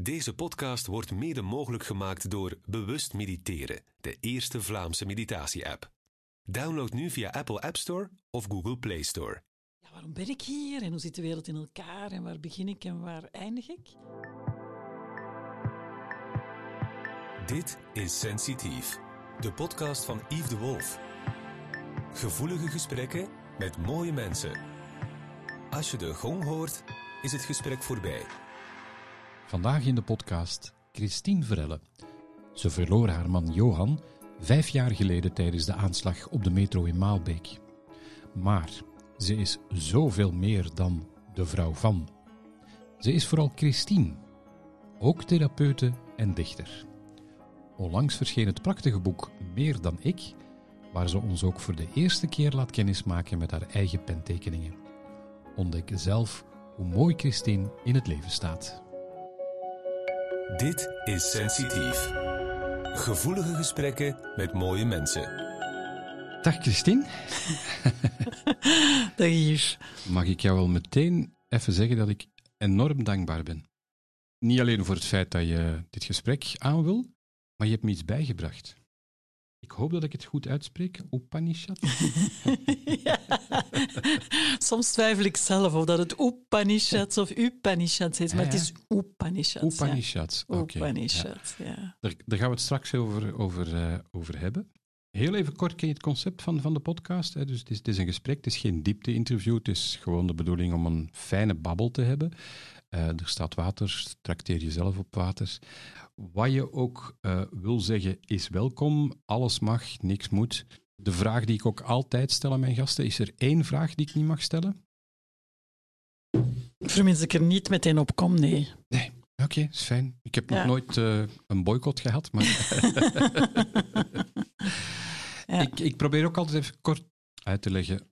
Deze podcast wordt mede mogelijk gemaakt door Bewust Mediteren, de eerste Vlaamse meditatie-app. Download nu via Apple App Store of Google Play Store. Ja, waarom ben ik hier en hoe zit de wereld in elkaar en waar begin ik en waar eindig ik? Dit is Sensitief, de podcast van Yves de Wolf. Gevoelige gesprekken met mooie mensen. Als je de gong hoort, is het gesprek voorbij. Vandaag in de podcast Christine Verelle. Ze verloor haar man Johan vijf jaar geleden tijdens de aanslag op de metro in Maalbeek. Maar ze is zoveel meer dan de vrouw van. Ze is vooral Christine, ook therapeute en dichter. Onlangs verscheen het prachtige boek Meer dan ik, waar ze ons ook voor de eerste keer laat kennismaken met haar eigen pentekeningen. Ontdek zelf hoe mooi Christine in het leven staat. Dit is Sensitief. Gevoelige gesprekken met mooie mensen. Dag Christine. Dag hier. Mag ik jou wel meteen even zeggen dat ik enorm dankbaar ben. Niet alleen voor het feit dat je dit gesprek aan wil, maar je hebt me iets bijgebracht. Ik hoop dat ik het goed uitspreek. Upanishad. ja. Soms twijfel ik zelf of dat het Upanishads of Upanishads is, maar het is Upanishads. ja. Upanishads. Oké. Upanishads, ja. Daar, daar gaan we het straks over, over, eh, over hebben. Heel even kort ken je het concept van, van de podcast. Hè? Dus het is, het is een gesprek, het is geen diepte-interview. Het is gewoon de bedoeling om een fijne babbel te hebben. Eh, er staat water, trakteer jezelf op water. Wat je ook eh, wil zeggen is welkom. Alles mag, niks moet. De vraag die ik ook altijd stel aan mijn gasten, is er één vraag die ik niet mag stellen? Vermits ik er niet meteen op kom, nee. Nee. Oké, is fijn. Ik heb nog nooit eh, een boycott gehad, maar... Ja. Ik, ik probeer ook altijd even kort uit te leggen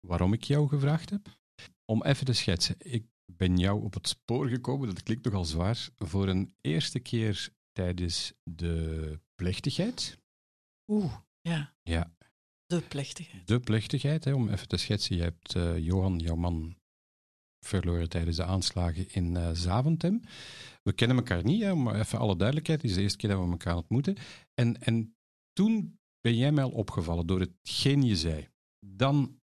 waarom ik jou gevraagd heb. Om even te schetsen. Ik ben jou op het spoor gekomen, dat klinkt nogal zwaar, voor een eerste keer tijdens de plechtigheid. Oeh, ja. Ja, De plechtigheid. de plechtigheid, hè, om even te schetsen. Je hebt eh, Johan, jouw man, verloren tijdens de aanslagen in eh, Zaventem. We kennen elkaar niet, hè, maar even alle duidelijkheid. Het is de eerste keer dat we elkaar ontmoeten. En, en toen ben jij mij al opgevallen door hetgeen je zei. Dan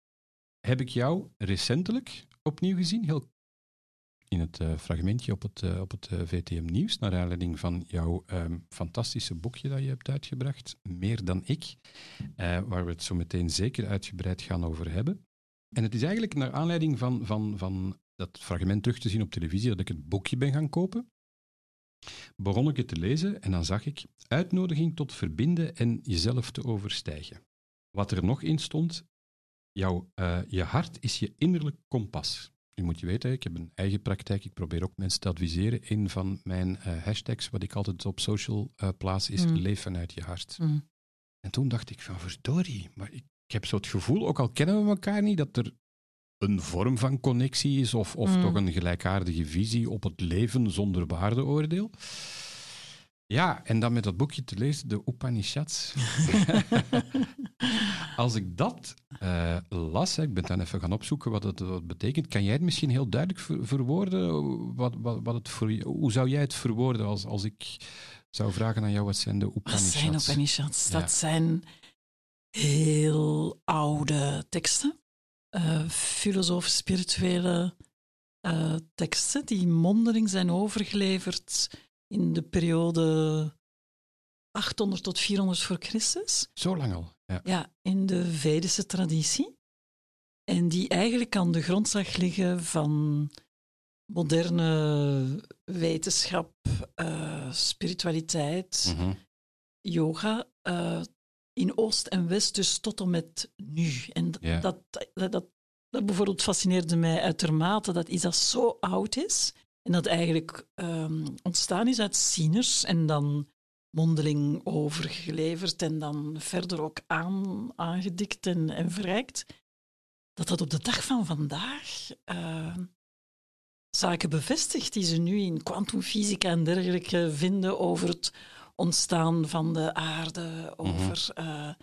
heb ik jou recentelijk opnieuw gezien, heel in het eh, fragmentje op het, eh, op het eh, VTM Nieuws, naar aanleiding van jouw ehm, fantastische boekje dat je hebt uitgebracht, Meer dan ik, waar we het zo meteen zeker uitgebreid gaan over hebben. En het is eigenlijk naar aanleiding van, van, van dat fragment terug te zien op televisie dat ik het boekje ben gaan kopen. Begon ik het te lezen en dan zag ik uitnodiging tot verbinden en jezelf te overstijgen. Wat er nog in stond, jouw, je hart is je innerlijk kompas. Nu moet je weten, ik heb een eigen praktijk, ik probeer ook mensen te adviseren. Een van mijn eh, hashtags, wat ik altijd op social eh, plaats, is Mm. leef vanuit je hart. Mm. En toen dacht ik van, verdorie, maar ik, ik heb zo het gevoel, ook al kennen we elkaar niet, dat er een vorm van connectie is of, of Mm. toch een gelijkaardige visie op het leven zonder waardeoordeel. Ja, en dan met dat boekje te lezen, de Upanishads. Als ik dat eh, las, hè, ik ben dan even gaan opzoeken wat het wat betekent, kan jij het misschien heel duidelijk ver- verwoorden? Wat, wat, wat het voor, hoe zou jij het verwoorden als, als ik zou vragen aan jou, wat zijn de Wat Upanishads? zijn Upanishads? Ja. Dat zijn heel oude teksten. eh filosofisch spirituele eh, teksten die mondeling zijn overgeleverd in de periode 800 tot 400 voor Christus. Zo lang al. Ja. Ja, in de Vedische traditie. En die eigenlijk aan de grondslag liggen van moderne wetenschap, eh, spiritualiteit, Mhm. yoga eh, in Oost en West, dus tot en met nu. En dat, dat, dat bijvoorbeeld fascineerde mij uitermate dat iets dat zo oud is en dat eigenlijk ehm, ontstaan is uit zieners en dan mondeling overgeleverd en dan verder ook aan, aangedikt en, en verrijkt, dat dat op de dag van vandaag eh, zaken bevestigt die ze nu in kwantumfysica en dergelijke vinden over het ontstaan van de aarde, over eh,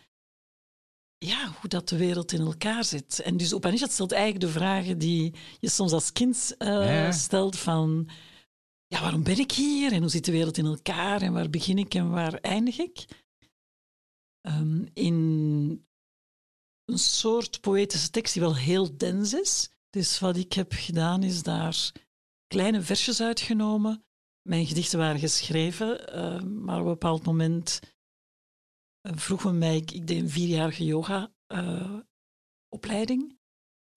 ja, hoe dat de wereld in elkaar zit. En dus Upanishad stelt eigenlijk de vragen die je soms als kind eh, Ja. stelt van ja, waarom ben ik hier en hoe zit de wereld in elkaar en waar begin ik en waar eindig ik? Ehm, in een soort poëtische tekst die wel heel dens is. Dus wat ik heb gedaan is daar kleine versjes uitgenomen. Mijn gedichten waren geschreven, uh, maar op een bepaald moment uh, vroeg men mij, ik, deed een vierjarige yoga-opleiding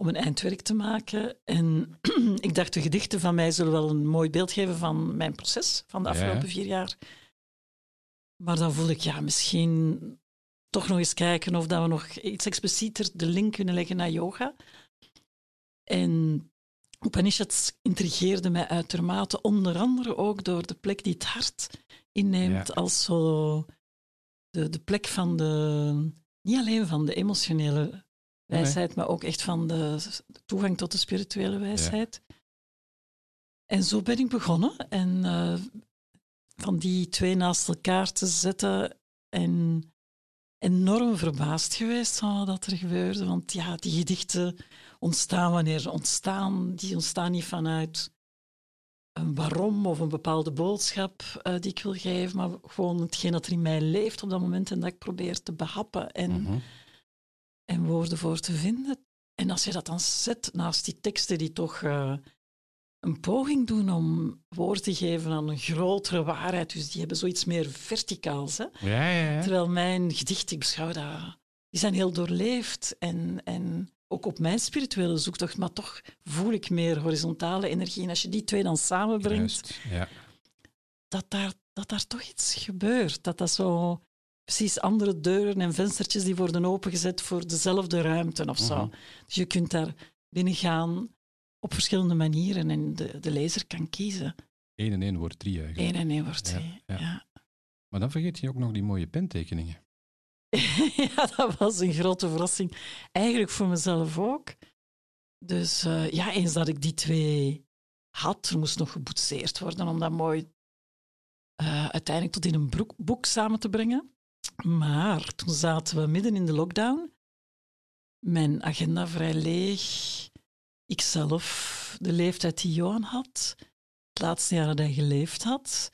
om een eindwerk te maken. En ik dacht, de gedichten van mij zullen wel een mooi beeld geven van mijn proces van de afgelopen vier jaar. Maar dan voelde ik, ja, misschien toch nog eens kijken of dat we nog iets explicieter de link kunnen leggen naar yoga. En Upanishads intrigeerde mij uitermate, onder andere ook door de plek die het hart inneemt als zo de, de plek van de, niet alleen van de emotionele wijsheid, maar ook echt van de, toegang tot de spirituele wijsheid. En zo ben ik begonnen. En uh, van die twee naast elkaar te zetten en enorm verbaasd geweest van wat er gebeurde. Want ja, die gedichten ontstaan wanneer ze ontstaan. Die ontstaan niet vanuit een waarom of een bepaalde boodschap uh, die ik wil geven, maar gewoon hetgeen dat er in mij leeft op dat moment en dat ik probeer te behappen en, mm -hmm. En woorden voor te vinden. En als je dat dan zet naast die teksten die toch uh, een poging doen om woord te geven aan een grotere waarheid, dus die hebben zoiets meer verticaals. Hè? Ja, ja, ja. Terwijl mijn gedichten, ik beschouw dat, die zijn heel doorleefd en, en ook op mijn spirituele zoektocht, maar toch voel ik meer horizontale energie. En als je die twee dan samenbrengt, ja. dat, daar, dat daar toch iets gebeurt. Dat dat zo precies andere deuren en venstertjes die worden opengezet voor dezelfde ruimte of zo. Mhm. Dus je kunt daar binnen gaan op verschillende manieren en de, de lezer kan kiezen. 1 en 1 wordt 3 eigenlijk. 1 en 1 wordt 3, ja, ja. Maar dan vergeet je ook nog die mooie pentekeningen. ja, dat was een grote verrassing. Eigenlijk voor mezelf ook. Dus uh, ja, eens dat ik die twee had, er moest nog geboetseerd worden om dat mooi uh, uiteindelijk tot in een boek samen te brengen. Maar toen zaten we midden in de lockdown. Mijn agenda vrij leeg. Ikzelf, de leeftijd die Johan had. Het laatste jaar dat hij geleefd had.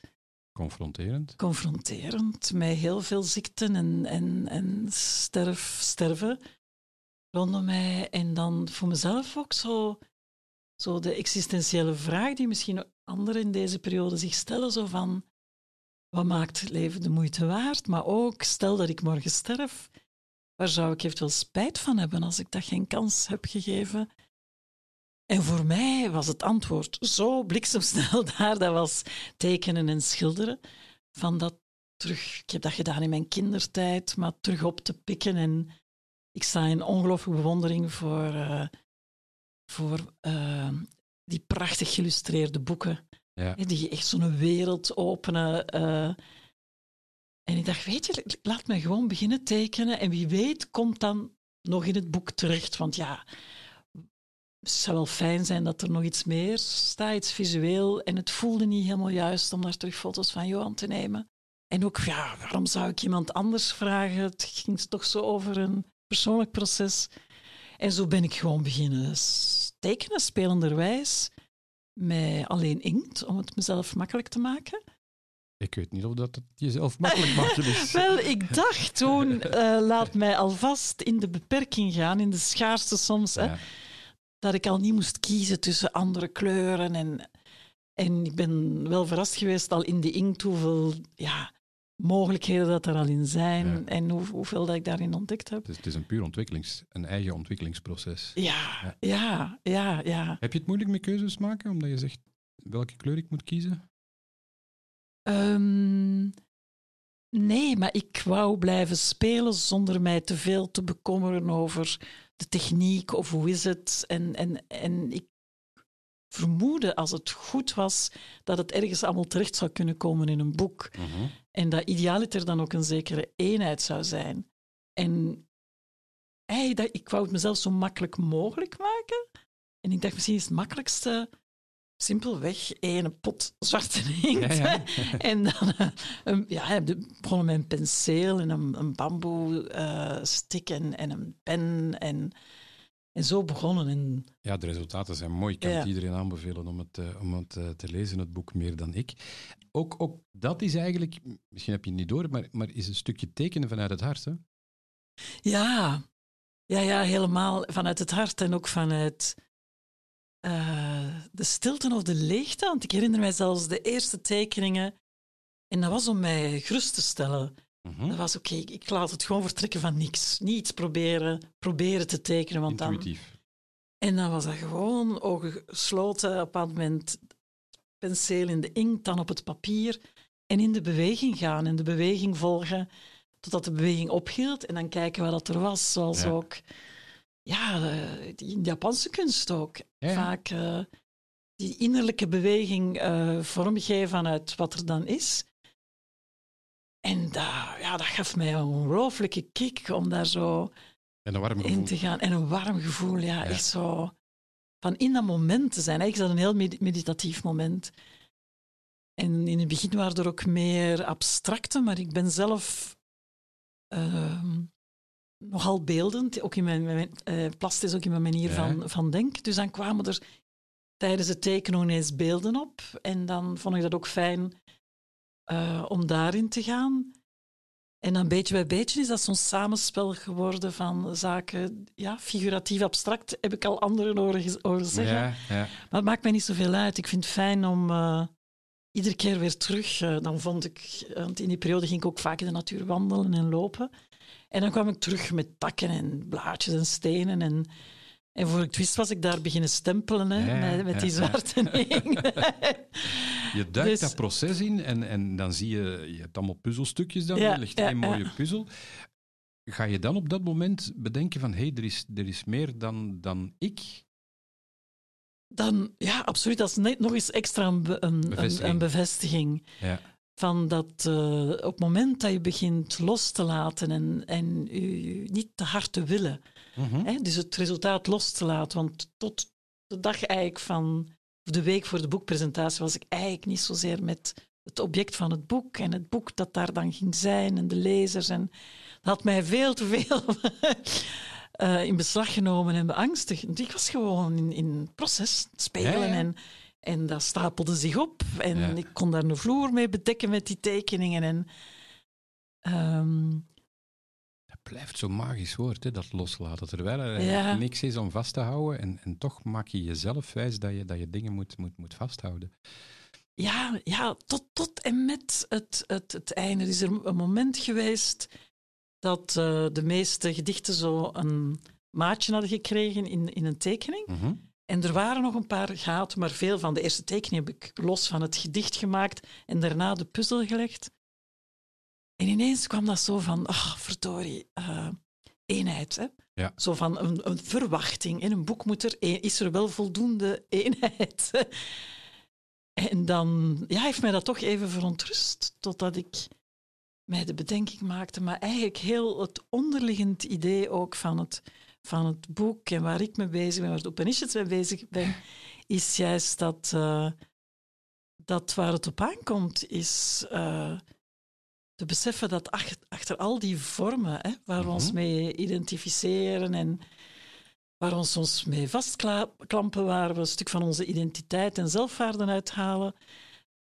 Confronterend. Confronterend, met heel veel ziekten en, en, en sterf, sterven rondom mij. En dan voor mezelf ook zo, zo de existentiële vraag die misschien anderen in deze periode zich stellen, zo van, wat maakt het leven de moeite waard? Maar ook, stel dat ik morgen sterf, waar zou ik eventueel spijt van hebben als ik dat geen kans heb gegeven? En voor mij was het antwoord zo bliksemsnel daar. Dat was tekenen en schilderen. Van dat terug, ik heb dat gedaan in mijn kindertijd, maar terug op te pikken. En ik sta in ongelooflijke bewondering voor, uh, voor uh, die prachtig geïllustreerde boeken. Ja. Die echt zo'n wereld openen. Uh, en ik dacht, weet je, laat me gewoon beginnen tekenen. En wie weet komt dan nog in het boek terecht. Want ja, het zou wel fijn zijn dat er nog iets meer staat, iets visueel. En het voelde niet helemaal juist om daar terug foto's van Johan te nemen. En ook, ja, waarom zou ik iemand anders vragen? Het ging toch zo over een persoonlijk proces. En zo ben ik gewoon beginnen tekenen, spelenderwijs, met alleen inkt, om het mezelf makkelijk te maken. Ik weet niet of dat het jezelf makkelijk maken is. Wel, ik dacht toen, uh, laat mij alvast in de beperking gaan, in de schaarste soms. Ja. Hè, dat ik al niet moest kiezen tussen andere kleuren. En, en ik ben wel verrast geweest al in de inkt hoeveel ja, mogelijkheden dat er al in zijn Ja. en hoe, hoeveel dat ik daarin ontdekt heb. Het is, het is een puur ontwikkelings, een eigen ontwikkelingsproces. Ja, ja, ja, ja. Heb je het moeilijk met keuzes maken, omdat je zegt welke kleur ik moet kiezen? Ehm, nee, maar ik wou blijven spelen zonder mij te veel te bekommeren over de techniek of hoe is het. En, en, en ik vermoedde, als het goed was, dat het ergens allemaal terecht zou kunnen komen in een boek. En dat idealiter dan ook een zekere eenheid zou zijn. En hey, dat, ik wou het mezelf zo makkelijk mogelijk maken. En ik dacht, misschien is het makkelijkste simpelweg één pot zwarte inkt. Ja, ja. En dan eh, een, ja, begonnen met een penseel en een, een bamboe eh, stick en, en een pen. En, En zo begonnen. En Ja, de resultaten zijn mooi. Ik kan Ja. het iedereen aanbevelen om het, eh, om het eh, te lezen, het boek, meer dan ik. Ook, ook dat is eigenlijk, misschien heb je het niet door, maar, maar is een stukje tekenen vanuit het hart. Hè? ja, ja, ja, helemaal vanuit het hart en ook vanuit eh, de stilte of de leegte. Want ik herinner mij zelfs de eerste tekeningen. En dat was om mij gerust te stellen. Mhm. Dat was oké, ik- ik laat het gewoon vertrekken van niks. Niet iets proberen, proberen te tekenen. Want dan, en dan was dat gewoon ogen gesloten. Op een moment penseel in de inkt, dan op het papier. En in de beweging gaan en de beweging volgen totdat de beweging ophield. En dan kijken wat dat er was. Zoals Ja. ook ja, eh, die in de Japanse kunst ook. Ja. Vaak eh, die innerlijke beweging eh, vormgeven vanuit wat er dan is. En dat, ja, dat gaf mij een ongelooflijke kick om daar zo En een warm in te gaan. En een warm gevoel, ja, Ja. echt zo. Van in dat moment te zijn. Eigenlijk is dat een heel med- meditatief moment. En in het begin waren er ook meer abstracte, maar ik ben zelf ehm, nogal beeldend. Ook in mijn, mijn eh, plastisch, ook in mijn manier Ja. van, van denken. Dus dan kwamen er tijdens het tekenen ineens beelden op. En dan vond ik dat ook fijn eh, om daarin te gaan. En dan beetje bij beetje is dat zo'n samenspel geworden van zaken, ja, figuratief abstract, heb ik al anderen horen, zeggen. Ja, ja. Maar het maakt mij niet zoveel uit. Ik vind het fijn om eh, iedere keer weer terug. eh, dan vond ik, want in die periode ging ik ook vaak in de natuur wandelen en lopen. En dan kwam ik terug met takken en blaadjes en stenen. En, en voor ik het wist was ik daar beginnen stempelen hè, Ja, met, met ja, die zwarte inkt. Je duikt Dus- dat proces in en, en dan zie je, je hebt allemaal puzzelstukjes dan, Ja, er ligt één mooie puzzel. Ga je dan op dat moment bedenken van, hé, hey, er, is, er is meer dan, dan ik? Dan, ja, absoluut. Dat is net nog eens extra een, een, Bevestiging. een bevestiging. Ja. Van dat eh, op het moment dat je begint los te laten en, en je niet te hard te willen, Mhm. hè, dus het resultaat los te laten. Want tot de dag eigenlijk van, of de week voor de boekpresentatie, was ik eigenlijk niet zozeer met het object van het boek en het boek dat daar dan ging zijn en de lezers. En dat had mij veel te veel eh, in beslag genomen en beangstigd. Ik was gewoon in, in het proces spelen Ja, ja. En, en dat stapelde zich op. En Ja. ik kon daar een vloer mee bedekken met die tekeningen. En, ehm, blijft zo'n magisch woord, hè, dat loslaten. Terwijl er Ja. eigenlijk niks is om vast te houden. En, en toch maak je jezelf wijs dat je, dat je dingen moet, moet, moet vasthouden. Ja, ja tot, tot en met het, het, het einde. Er is er een moment geweest dat eh, de meeste gedichten zo een maatje hadden gekregen in, in een tekening. Mhm. En er waren nog een paar gaten, maar veel van de eerste tekeningen heb ik los van het gedicht gemaakt en daarna de puzzel gelegd. En ineens kwam dat zo van, ach, verdorie, eh, eenheid. Hè? Ja. Zo van een, een verwachting. In een boek moet er, een- is er wel voldoende eenheid. En dan ja, heeft mij dat toch even verontrust, totdat ik mij de bedenking maakte. Maar eigenlijk heel het onderliggend idee ook van het, van het boek en waar ik mee bezig ben, waar de Upanishads mee bezig ben, is juist dat, eh, dat waar het op aankomt, is eh, te beseffen dat ach- achter al die vormen hè, waar we ons Mhm. mee identificeren en waar we ons soms mee vastklampen, waar we een stuk van onze identiteit en zelfwaarde uithalen,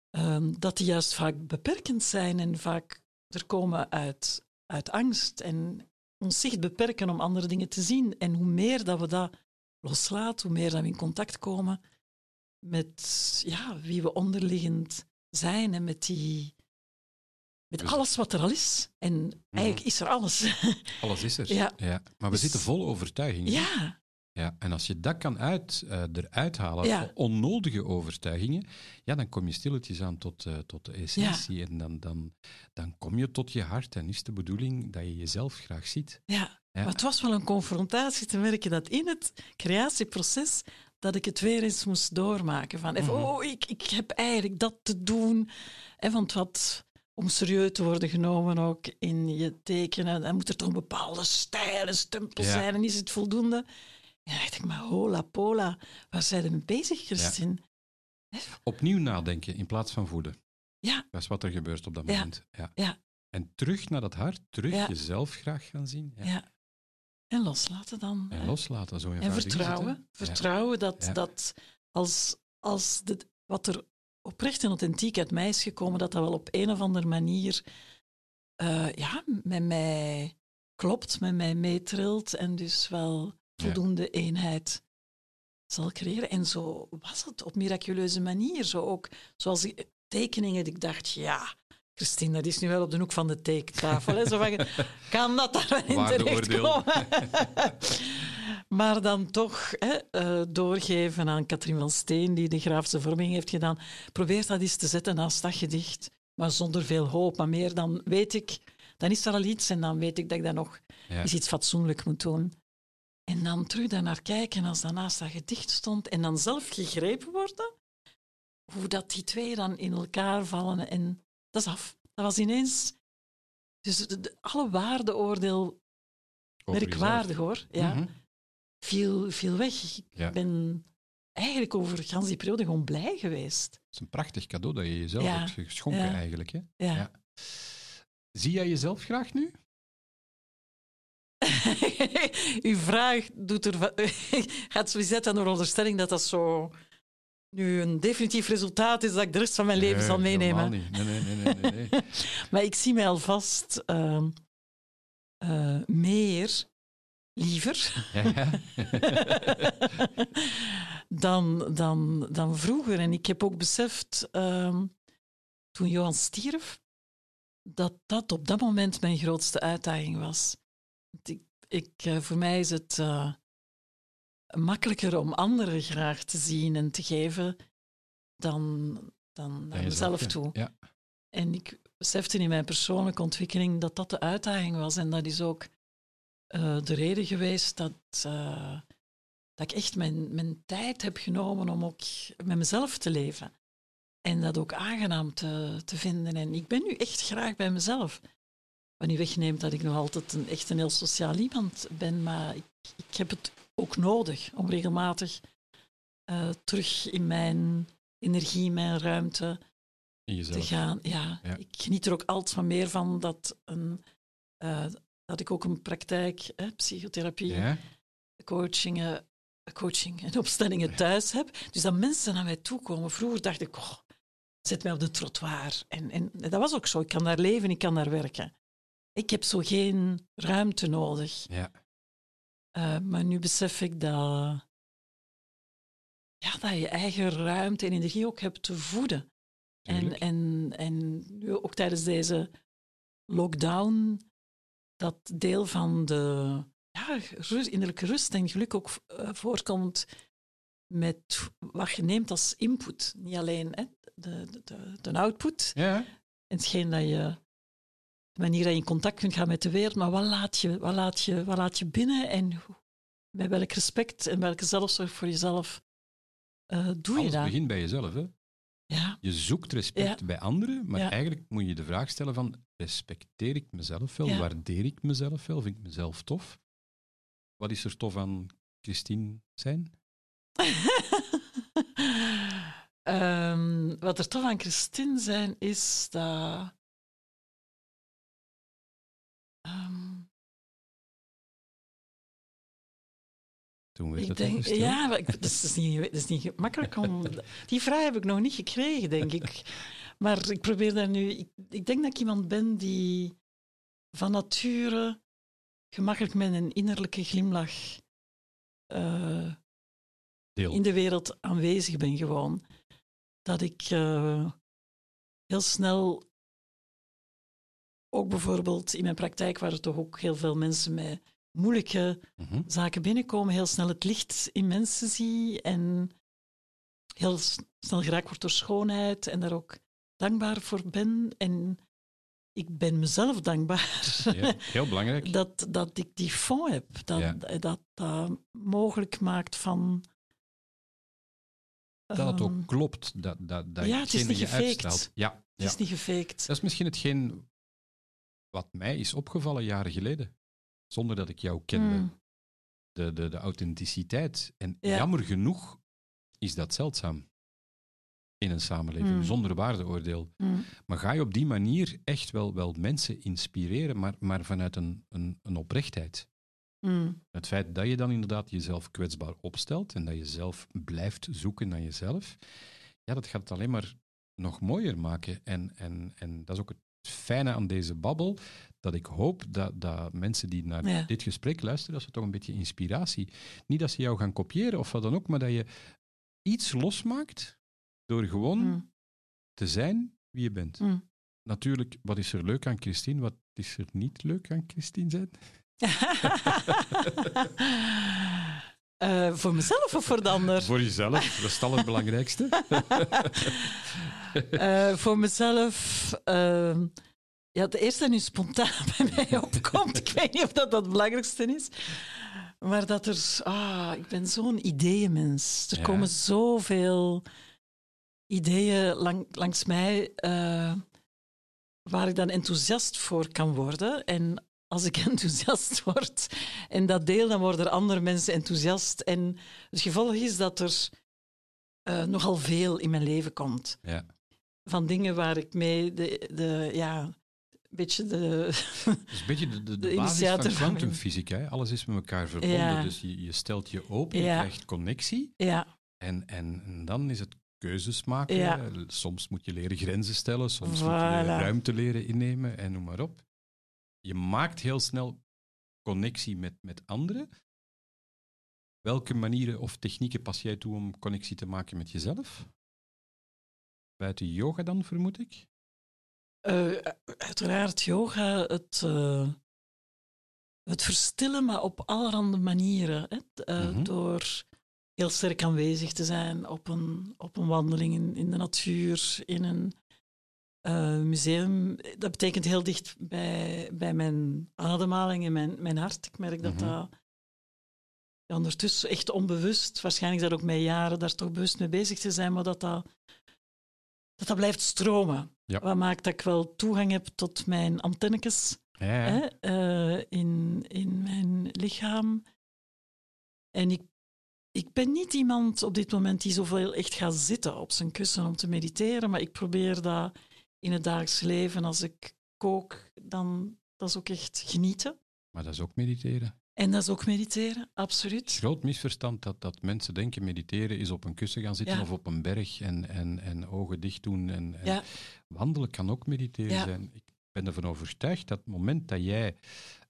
ehm, dat die juist vaak beperkend zijn en vaak er komen uit, uit angst en ons zicht beperken om andere dingen te zien. En hoe meer dat we dat loslaten, hoe meer dat we in contact komen met ja, wie we onderliggend zijn en met, die, met Dus- alles wat er al is. En eigenlijk is er alles. Alles is er. Ja. Maar we Dus- zitten vol overtuigingen. ja, Ja, en als je dat kan uit, eh, eruit halen, Ja. onnodige overtuigingen, ja, dan kom je stilletjes aan tot, eh, tot de essentie. En dan, dan, dan kom je tot je hart. En is de bedoeling dat je jezelf graag ziet. ja. Ja. Maar het was wel een confrontatie te merken dat in het creatieproces dat ik het weer eens moest doormaken. Van, even, Mhm. oh, ik, ik heb eigenlijk dat te doen. En want wat, om serieus te worden genomen ook in je tekenen, dan moet er toch een bepaalde stijl en stempel Ja. zijn. En is het voldoende? En dan dacht ik, maar hola pola, waar zijn we mee bezig, Christine? Opnieuw nadenken in plaats van voeden. Ja. Dat is wat er gebeurt op dat Ja. moment. Ja. Ja. En terug naar dat hart, terug Ja. jezelf graag gaan zien. Ja. Ja. En loslaten dan. En loslaten, zo En vertrouwen. Vertrouwen dat, Ja. dat als, als wat er oprecht en authentiek uit mij is gekomen, dat dat wel op een of andere manier eh, ja, met mij klopt, met mij meetrilt en dus wel voldoende eenheid zal creëren. En zo was het op miraculeuze manier. Zo ook, zoals die tekeningen, die ik dacht, ja, Christine, dat is nu wel op de hoek van de tekentafel. Hè? Zo van, kan dat daar in terechtkomen? maar dan toch hè, eh, doorgeven aan Katrien van Steen, die de grafische vorming heeft gedaan. Probeer dat eens te zetten naast dat gedicht, maar zonder veel hoop. Maar meer dan weet ik, dan is er al iets en dan weet ik dat ik dat nog Ja. eens iets fatsoenlijk moet doen. En dan terug daarnaar kijken als dat naast dat gedicht stond en dan zelf gegrepen worden. Hoe dat die twee dan in elkaar vallen en dat is af. Dat was ineens... Dus de- de- alle waardeoordeel, merkwaardig hoor, ja, Mhm. Viel, viel weg. Ik Ja. ben eigenlijk over gans die periode gewoon blij geweest. Het is een prachtig cadeau dat je jezelf Ja. hebt geschonken, Ja. eigenlijk. Hè? Ja. Ja. Zie jij jezelf graag nu? Uw vraag doet er, gaat zetten aan de veronderstelling dat dat zo nu een definitief resultaat is dat ik de rest van mijn leven zal meenemen. niet. Nee, nee, nee. nee, nee. Maar ik zie mij alvast eh, meer, liever, Ja. dan, dan, dan vroeger. En ik heb ook beseft, ehm, toen Johan stierf, dat dat op dat moment mijn grootste uitdaging was. Ik, ik, eh, voor mij is het eh, makkelijker om anderen graag te zien en te geven dan, dan naar mezelf toe. Ja. En ik besefte in mijn persoonlijke ontwikkeling dat dat de uitdaging was. En dat is ook eh, de reden geweest dat, eh, dat ik echt mijn, mijn tijd heb genomen om ook met mezelf te leven. En dat ook aangenaam te, te vinden. En ik ben nu echt graag bij mezelf. Wat niet wegneemt dat ik nog altijd een, echt een heel sociaal iemand ben, maar ik, ik heb het ook nodig om regelmatig eh, terug in mijn energie, mijn ruimte In te gaan. Ja, Ja. ik geniet er ook altijd van meer van dat, een, dat ik ook een praktijk, hè, psychotherapie, Ja? coachingen, coaching en opstellingen thuis heb. Dus dat mensen naar mij toe komen. Vroeger dacht ik, oh, zet mij op de trottoir. En, en dat was ook zo. Ik kan daar leven, ik kan daar werken. Ik heb zo geen ruimte nodig. Ja. Eh, maar nu besef ik dat, ja, dat je eigen ruimte en energie ook hebt te voeden. En, en, en nu ook tijdens deze lockdown, dat deel van de ja, rust, innerlijke rust en geluk ook eh, voorkomt met wat je neemt als input. Niet alleen hè, de, de, de, output Ja. en hetgeen dat je, de manier dat je in contact kunt gaan met de wereld, maar wat laat je, wat laat je, wat laat je binnen en met welk respect en welke zelfzorg voor jezelf eh, doe je Alles dat? begint bij jezelf. Hè? Ja, Je zoekt respect bij anderen, maar Ja. eigenlijk moet je de vraag stellen van, respecteer ik mezelf wel? Waardeer ik mezelf wel? Vind ik mezelf tof? Wat is er tof aan Christine zijn? Ehm, wat er toch aan Christine zijn, is dat. ehm, Toen werd ik het denk, ja, maar ik, dat, is, niet, dat is niet gemakkelijk om. Die vraag heb ik nog niet gekregen, denk ik. Maar ik probeer daar nu. Ik, ik denk dat ik iemand ben die van nature gemakkelijk met een innerlijke glimlach eh, in de wereld aanwezig ben gewoon. Dat ik eh, heel snel, ook bijvoorbeeld in mijn praktijk, waar er toch ook heel veel mensen met moeilijke Mhm. zaken binnenkomen, heel snel het licht in mensen zie en heel snel geraakt word door schoonheid en daar ook dankbaar voor ben. En ik ben mezelf dankbaar Ja, heel belangrijk. dat, dat ik die fond heb, dat Ja. dat, dat mogelijk maakt van... dat het ehm, ook klopt, dat, dat, dat ja, het is niet je uitstraalt. Ja, Het ja. is niet gefaked. Dat is misschien hetgeen wat mij is opgevallen jaren geleden, zonder dat ik jou kende. Mm. De, de, de authenticiteit. En Ja. jammer genoeg is dat zeldzaam in een samenleving, Mm. zonder waardeoordeel. Mm. Maar ga je op die manier echt wel, wel mensen inspireren, maar, maar vanuit een, een, een oprechtheid. Mm. Het feit dat je dan inderdaad jezelf kwetsbaar opstelt en dat je zelf blijft zoeken naar jezelf, ja, dat gaat het alleen maar nog mooier maken. En, en, en dat is ook het fijne aan deze babbel, dat ik hoop dat, dat mensen die naar Ja. dit gesprek luisteren, dat ze toch een beetje inspiratie. Niet dat ze jou gaan kopiëren of wat dan ook, maar dat je iets losmaakt door gewoon Mm. te zijn wie je bent. Mm. Natuurlijk, wat is er leuk aan Christine? Wat is er niet leuk aan Christine zijn? Eh, voor mezelf of voor de ander? Voor jezelf, dat is het allerbelangrijkste. Eh, voor mezelf. ehm, ja, het eerste dat nu spontaan bij mij opkomt, ik weet niet of dat dat het belangrijkste is, maar dat er. Ah, ik ben zo'n ideeënmens. Er Ja. komen zoveel ideeën lang, langs mij eh, waar ik dan enthousiast voor kan worden. En als ik enthousiast word en dat deel, dan worden er andere mensen enthousiast. En het gevolg is dat er eh, nogal veel in mijn leven komt Ja. van dingen waar ik mee de, de ja, een beetje de. Is een beetje de, de, basis van kwantumfysica. hè. Alles is met elkaar verbonden. Ja. Dus je, je stelt je open, je Ja. krijgt connectie. ja, En, en, en dan is het keuzes maken. Soms moet je leren grenzen stellen, soms moet je ruimte leren innemen en noem maar op. Je maakt heel snel connectie met, met anderen. Welke manieren of technieken pas jij toe om connectie te maken met jezelf? Buiten yoga dan, vermoed ik? Eh, uiteraard yoga, het, eh, het verstillen, maar op allerhande manieren. Hè? Eh, Mhm. Door heel sterk aanwezig te zijn op een, op een wandeling in, in de natuur, in een eh, museum. Dat betekent heel dicht bij, bij mijn ademhaling en mijn, mijn hart. Ik merk dat Mhm. dat ja, ondertussen echt onbewust, waarschijnlijk dat ook mijn jaren daar toch bewust mee bezig te zijn, maar dat dat, dat, dat blijft stromen. Ja. Wat maakt dat ik wel toegang heb tot mijn antennetjes Ja, hè, eh, in, in mijn lichaam. En ik, ik ben niet iemand op dit moment die zoveel echt gaat zitten op zijn kussen om te mediteren, maar ik probeer dat in het dagelijks leven. Als ik kook, dan dat is ook echt genieten. maar dat is ook mediteren. En dat is ook mediteren, absoluut. groot misverstand dat, dat mensen denken mediteren is op een kussen gaan zitten Ja. of op een berg en, en, en ogen dicht doen. En. Wandelen kan ook mediteren Ja. zijn. Ik ben ervan overtuigd dat het moment dat jij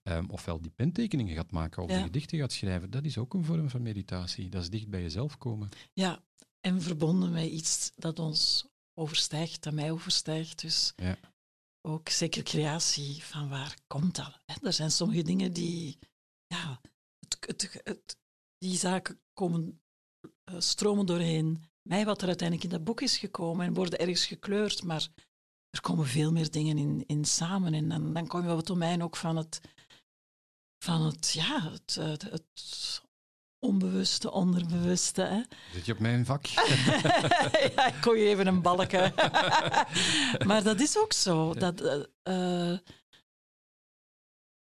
ehm, ofwel die pentekeningen gaat maken of de gedichten gaat schrijven, dat is ook een vorm van meditatie. Dat is dicht bij jezelf komen. Ja, en verbonden met iets dat ons overstijgt, dat mij overstijgt. Dus Ja. ook zeker creatie, van waar komt dat? Hè? Er zijn sommige dingen die, ja, het, het, het- die zaken komen eh, stromen doorheen mij, wat er uiteindelijk in dat boek is gekomen, en worden ergens gekleurd, maar er komen veel meer dingen in, in samen. En dan, dan kom je op het domein ook van het, van het, ja, het, het, het onbewuste, onderbewuste. Hè? Zit je op mijn vak? ja, ik kon je even een balken. maar dat is ook zo. Dat, eh, eh,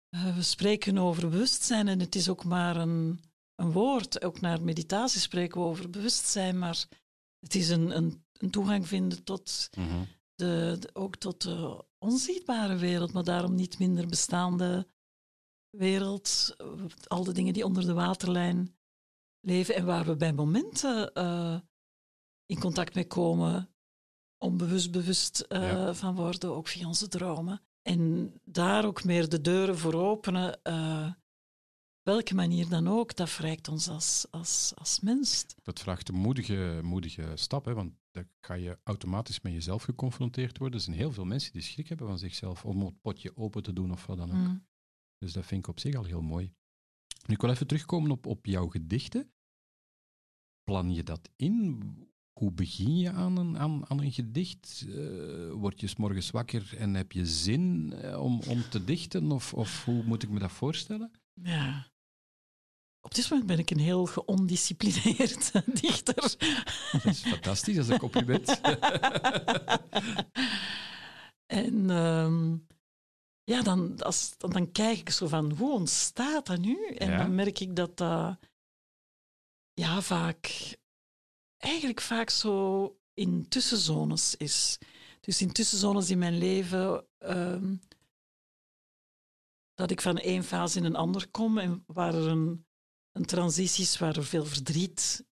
eh, we spreken over bewustzijn en het is ook maar een, een woord. Ook naar meditatie spreken we over bewustzijn, maar het is een, een, een toegang vinden tot Mhm. de, de- ook tot de onzichtbare wereld, maar daarom niet minder bestaande wereld. Al de dingen die onder de waterlijn leven en waar we bij momenten eh, in contact mee komen, onbewust bewust eh, Ja. van worden, ook via onze dromen. En daar ook meer de deuren voor openen, eh, welke manier dan ook, dat verrijkt ons als, als, als mens. Dat vraagt een moedige, moedige stap, hè, want dan ga je automatisch met jezelf geconfronteerd worden. Er zijn heel veel mensen die schrik hebben van zichzelf om het potje open te doen of wat dan ook. Mm. Dus dat vind ik op zich al heel mooi. Nu, ik wil even terugkomen op, op jouw gedichten. Plan je dat in? Hoe begin je aan een, aan, aan een gedicht? Eh, word je 's morgens wakker en heb je zin eh, om, om te dichten? Of, of hoe moet ik me dat voorstellen? Ja. Op dit moment ben ik een heel geondisciplineerd dichter. Dat is fantastisch, dat is een compliment. en ehm, ja, dan, als, dan, dan kijk ik zo van, hoe ontstaat dat nu? En Ja. dan merk ik dat dat ja, vaak, eigenlijk vaak zo in tussenzones is. Dus in tussenzones in mijn leven, ehm, dat ik van één fase in een ander kom en waar er een, een transitie is, waar er veel verdriet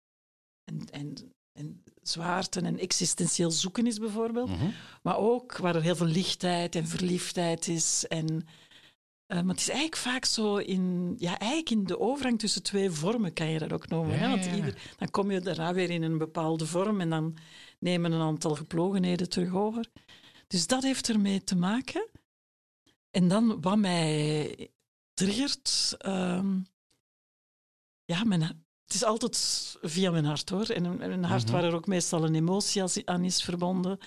en, en, en zwaarte en existentieel zoeken is bijvoorbeeld. Mhm. Maar ook waar er heel veel lichtheid en verliefdheid is. En, eh, maar het is eigenlijk vaak zo in, ja, eigenlijk in de overgang tussen twee vormen kan je dat ook noemen. Ja, hè? Want ja, ieder, dan kom je daarna weer in een bepaalde vorm en dan nemen een aantal geplogenheden terug over. Dus dat heeft ermee te maken. En dan wat mij triggert, ehm, ja, mijn, het is altijd via mijn hart hoor. En een, een hart Mhm. waar er ook meestal een emotie aan is verbonden.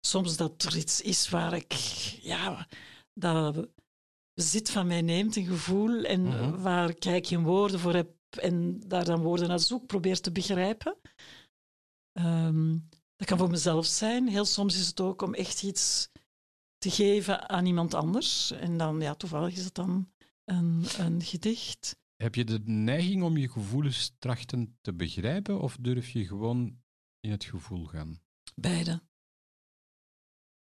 Soms dat er iets is waar ik, ja, dat bezit van mij neemt, een gevoel, en Mhm. waar ik eigenlijk geen woorden voor heb en daar dan woorden naar zoek, probeer te begrijpen. Ehm, dat kan voor mezelf zijn. Heel soms is het ook om echt iets te geven aan iemand anders. En dan, ja, toevallig is het dan een, een gedicht. Heb je de neiging om je gevoelens trachten te begrijpen of durf je gewoon in het gevoel gaan? Beide.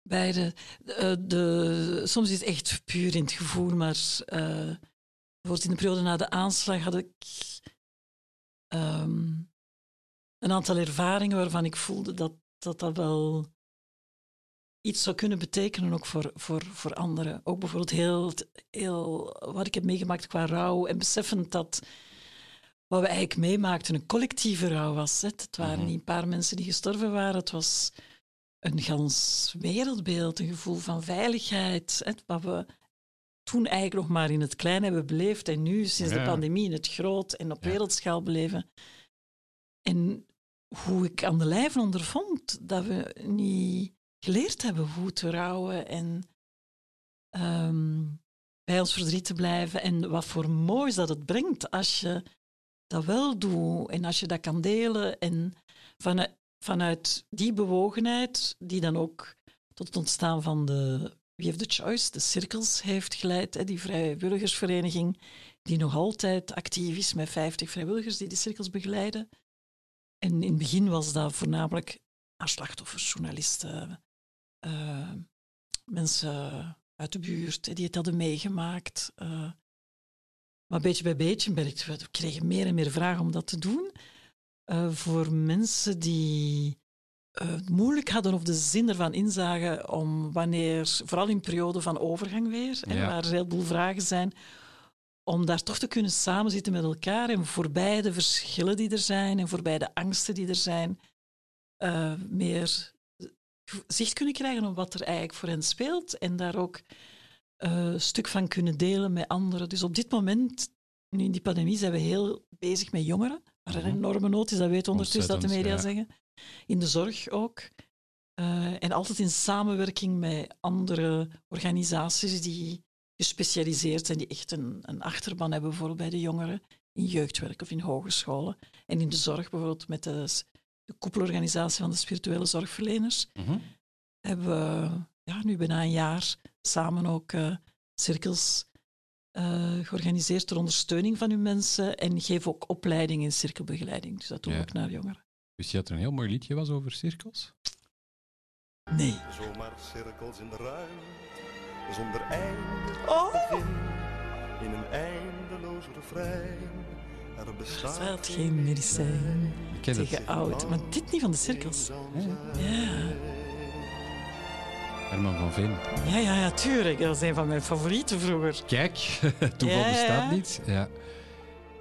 Beide. Eh, de, soms is het echt puur in het gevoel, maar bijvoorbeeld in de periode na de aanslag had ik ehm, een aantal ervaringen waarvan ik voelde dat dat, dat wel iets zou kunnen betekenen ook voor, voor, voor anderen. Ook bijvoorbeeld heel, heel wat ik heb meegemaakt qua rouw en beseffend dat wat we eigenlijk meemaakten een collectieve rouw was. hè. Het waren Mhm. niet een paar mensen die gestorven waren, het was een gans wereldbeeld, een gevoel van veiligheid, hè, wat we toen eigenlijk nog maar in het klein hebben beleefd en nu sinds de pandemie in het groot en op Ja. wereldschaal beleven. En hoe ik aan de lijf ondervond dat we niet geleerd hebben hoe te rouwen en ehm, bij ons verdriet te blijven. En wat voor moois dat het brengt als je dat wel doet en als je dat kan delen. En vanuit, vanuit die bewogenheid, die dan ook tot het ontstaan van de Wie heeft the Choice, de cirkels heeft geleid, die vrijwilligersvereniging, die nog altijd actief is met 50 vrijwilligers die die cirkels begeleiden. En in het begin was dat voornamelijk aan slachtoffers, journalisten, eh, mensen uit de buurt die het hadden meegemaakt. eh. maar beetje bij beetje ben ik, we kregen meer en meer vragen om dat te doen. Eh, voor mensen die eh, het moeilijk hadden of de zin ervan inzagen om wanneer, vooral in periode van overgang weer, Ja. waar er een heleboel vragen zijn, om daar toch te kunnen samenzitten met elkaar en voorbij de verschillen die er zijn en voorbij de angsten die er zijn, eh, meer zicht kunnen krijgen op wat er eigenlijk voor hen speelt en daar ook een stuk van kunnen delen met anderen. Dus op dit moment, nu in die pandemie, zijn we heel bezig met jongeren, waar er een enorme nood is, dat weten ondertussen dat de media zeggen. In de zorg ook. Eh, en altijd in samenwerking met andere organisaties die gespecialiseerd zijn, die echt een, een achterban hebben, bijvoorbeeld bij de jongeren, in jeugdwerk of in hogescholen. En in de zorg, bijvoorbeeld met de, de koepelorganisatie van de spirituele zorgverleners, Mhm. hebben we ja, nu bijna een jaar samen ook eh, cirkels eh, georganiseerd ter ondersteuning van uw mensen en geven ook opleiding in cirkelbegeleiding. Dus dat doen we Ja. ook naar jongeren. Wist je dat er een heel mooi liedje was over cirkels? Nee. Zomaar cirkels in de ruimte, zonder einde Oh! begin. In een eindeloos refrein. Er Er bestaat geen medicijn Ik ken het. tegen oud. Maar dit niet van de cirkels. Ja. Herman van Veen. Ja, ja, ja, tuurlijk. Dat is een van mijn favorieten vroeger. Kijk, toeval Ja, bestaat niet. Ja.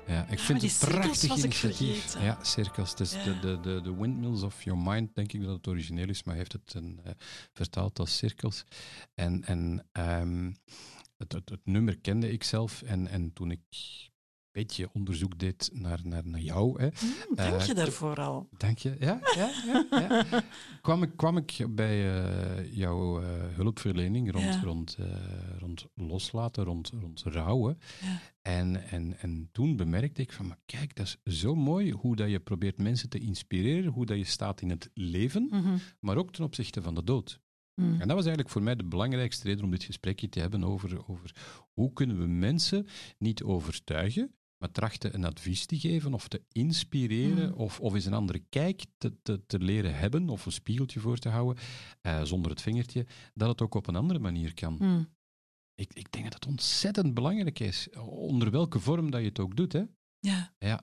Ja, ik vind het prachtig initiatief. Ja, cirkels. Het is Ja. de, de, de, de Windmills of Your Mind, denk ik dat het origineel is, maar heeft het een, eh, vertaald als cirkels. En, en ehm, het, het, het nummer kende ik zelf. En, en toen ik beetje onderzoek deed naar, naar, naar jou, hè, Hm, dank je Eh, daarvoor al. Dank je. Ja, ja, ja. ja. kwam, ik, kwam ik bij eh, jouw eh, hulpverlening rond, rond, rond loslaten, rond, rond rouwen. En, en, en toen bemerkte ik van, maar kijk, dat is zo mooi hoe dat je probeert mensen te inspireren, hoe dat je staat in het leven, Mhm. maar ook ten opzichte van de dood. Hm. En dat was eigenlijk voor mij de belangrijkste reden om dit gesprekje te hebben over, over hoe kunnen we mensen niet overtuigen, maar trachten een advies te geven of te inspireren Mm. of, of eens een andere kijk te, te, te leren hebben of een spiegeltje voor te houden, eh, zonder het vingertje, dat het ook op een andere manier kan. Hm. ik, ik denk dat het ontzettend belangrijk is, onder welke vorm dat je het ook doet. Hè? Ja. Ja.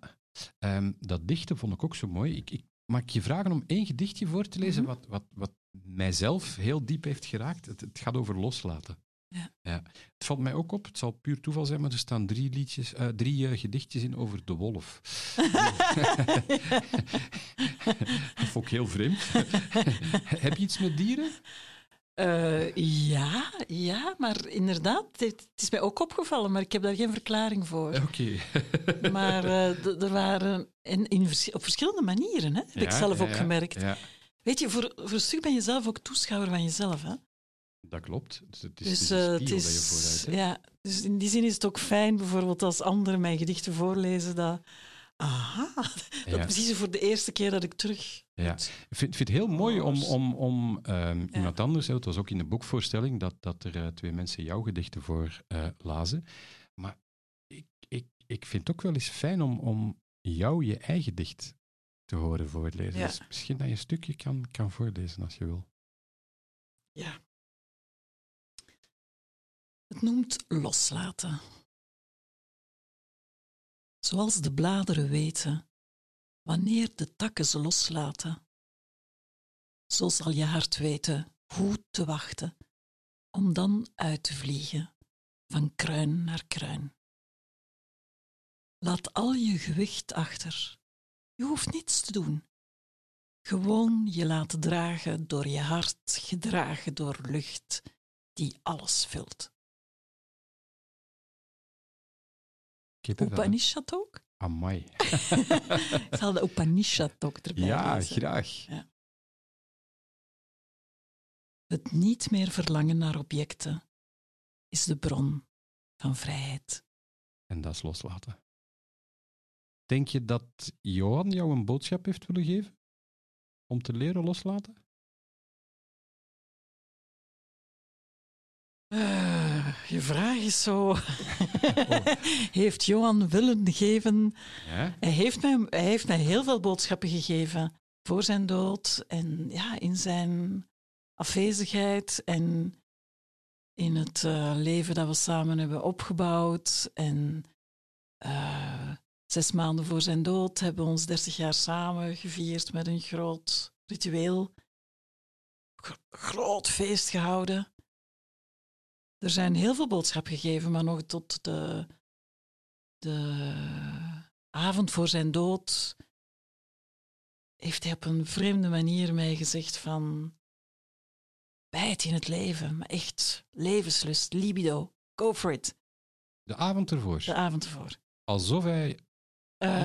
Ehm, dat dichten vond ik ook zo mooi. Ik, ik mag je vragen om één gedichtje voor te lezen Mhm. wat, wat, wat mijzelf heel diep heeft geraakt. Het, het gaat over loslaten. Ja. Het valt mij ook op, het zal puur toeval zijn, maar er staan drie, liedjes, eh, drie eh, gedichtjes in over de wolf. dat vond ik heel vreemd. Heb je iets met dieren? Eh, ja, ja, maar inderdaad, het, is mij ook opgevallen, maar ik heb daar geen verklaring voor. Oké. Maar er waren in, in vers- op verschillende manieren, hè, heb ik Ja, zelf ja, ook ja, gemerkt. Ja, Weet je, voor, voor een stuk ben je zelf ook toeschouwer van jezelf. Hè? Dat klopt. Dus het is, dus het is eh, een het spiegel dat je vooruit hebt. ja, dus in die zin is het ook fijn, bijvoorbeeld als anderen mijn gedichten voorlezen, dat, aha, dat precies voor de eerste keer dat ik terug... Ja. Ik vind, vind het heel mooi om, om, om ehm, iemand anders, hè, het was ook in de boekvoorstelling, dat, dat er eh, twee mensen jouw gedichten voor eh, lazen. Maar ik, ik, ik vind het ook wel eens fijn om, om jou je eigen dicht te horen voorlezen. Ja. Dus misschien dat je een stukje kan, kan voorlezen als je wil. Ja. Het noemt loslaten. Zoals de bladeren weten, wanneer de takken ze loslaten. Zo zal je hart weten hoe te wachten, om dan uit te vliegen, van kruin naar kruin. Laat al je gewicht achter. Je hoeft niets te doen. Gewoon je laten dragen door je hart, gedragen door lucht die alles vult. Upanishad ook? Amai. Ik zal de Upanishad ook erbij ja, lezen. graag. Het niet meer verlangen naar objecten is de bron van vrijheid. En dat is loslaten. Denk je dat Johan jou een boodschap heeft willen geven? Om te leren loslaten? Eh, je vraag is zo. Oh. heeft Johan willen geven? Ja? Hij heeft, mij, hij heeft mij heel veel boodschappen gegeven voor zijn dood en ja, in zijn afwezigheid en in het eh, leven dat we samen hebben opgebouwd. En eh, zes maanden voor zijn dood hebben we ons dertig jaar samen gevierd met een groot ritueel. Gro- groot feest gehouden. Er zijn heel veel boodschappen gegeven, maar nog tot de, de avond voor zijn dood heeft hij op een vreemde manier mij gezegd van bijt in het leven, maar echt levenslust, libido, go for it. De avond ervoor. De avond ervoor. Alsof hij iets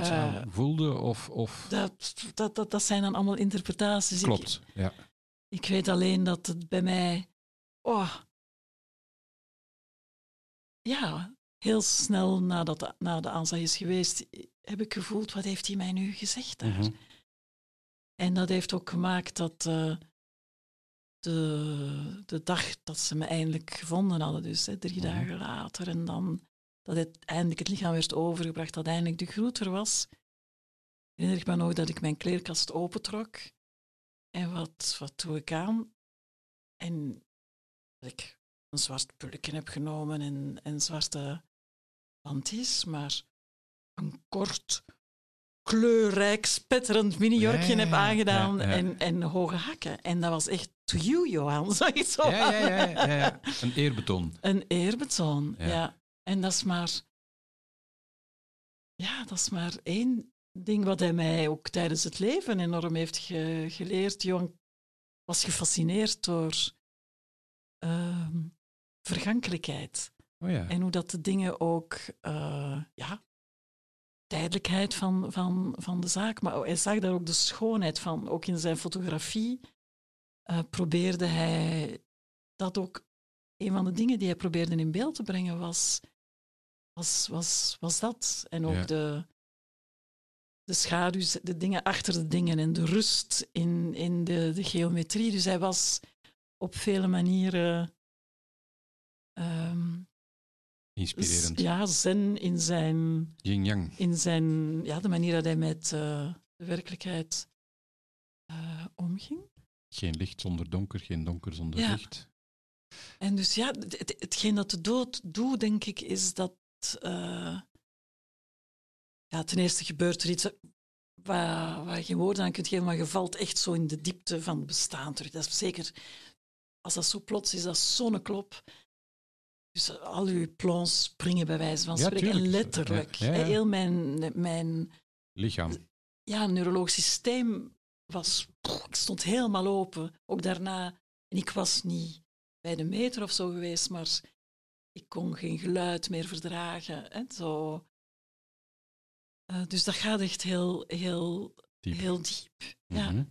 Eh, aan voelde of... of... dat, dat, dat, dat zijn dan allemaal interpretaties. Ik- Klopt, ja. Ik weet alleen dat het bij mij. Oh, ja, heel snel nadat na de aanslag is geweest, heb ik gevoeld: wat heeft hij mij nu gezegd daar? Mhm. En dat heeft ook gemaakt dat eh, de, de dag dat ze me eindelijk gevonden hadden, dus hè, drie Mhm. dagen later, en dan dat het eindelijk het lichaam werd overgebracht, dat eindelijk de groet er was, herinner ik me nog dat ik mijn kleerkast opentrok. En wat, wat doe ik aan? En ik een zwart pulken heb genomen en, en zwarte panties, maar een kort, kleurrijk, spetterend mini-jurkje Ja, heb aangedaan. En, en hoge hakken. En dat was echt to you, Johan. Zag je zo Ja, ja, ja, ja, ja. Een eerbetoon. Een eerbetoon, Ja. En dat is maar... Ja, dat is maar één ding wat hij mij ook tijdens het leven enorm heeft ge- geleerd. Johan was gefascineerd door ehm, vergankelijkheid. Oh ja. En hoe dat de dingen ook... eh, ja, tijdelijkheid van, van, van de zaak. Maar hij zag daar ook de schoonheid van. Ook in zijn fotografie eh, probeerde hij dat ook... Een van de dingen die hij probeerde in beeld te brengen was, was, was, was dat. En ook Ja. de, de schaduws, de dingen achter de dingen en de rust in, in de, de geometrie. Dus hij was op vele manieren... ehm, Inspirerend. ja, zen in zijn, Yin-yang. in zijn ja, de manier dat hij met eh, de werkelijkheid eh, omging. Geen licht zonder donker, geen donker zonder Ja. licht. En dus ja, het, het- hetgeen dat de dood doet, denk ik, is dat... eh, ja, ten eerste gebeurt er iets waar, waar je geen woorden aan kunt geven, maar je valt echt zo in de diepte van het bestaan terug. Dat is zeker... Als dat zo plots is, dat is zo'n klop. Dus al uw plans springen bij wijze van Ja, spreken. En letterlijk. Ja, ja, ja. hè, Heel mijn, mijn Lichaam. ja, neurologisch systeem was... Ik stond helemaal open. Ook daarna. En ik was niet bij de meter of zo geweest, maar ik kon geen geluid meer verdragen. Hè, zo. Eh, dus dat gaat echt heel, heel, Diep. heel diep. Ja.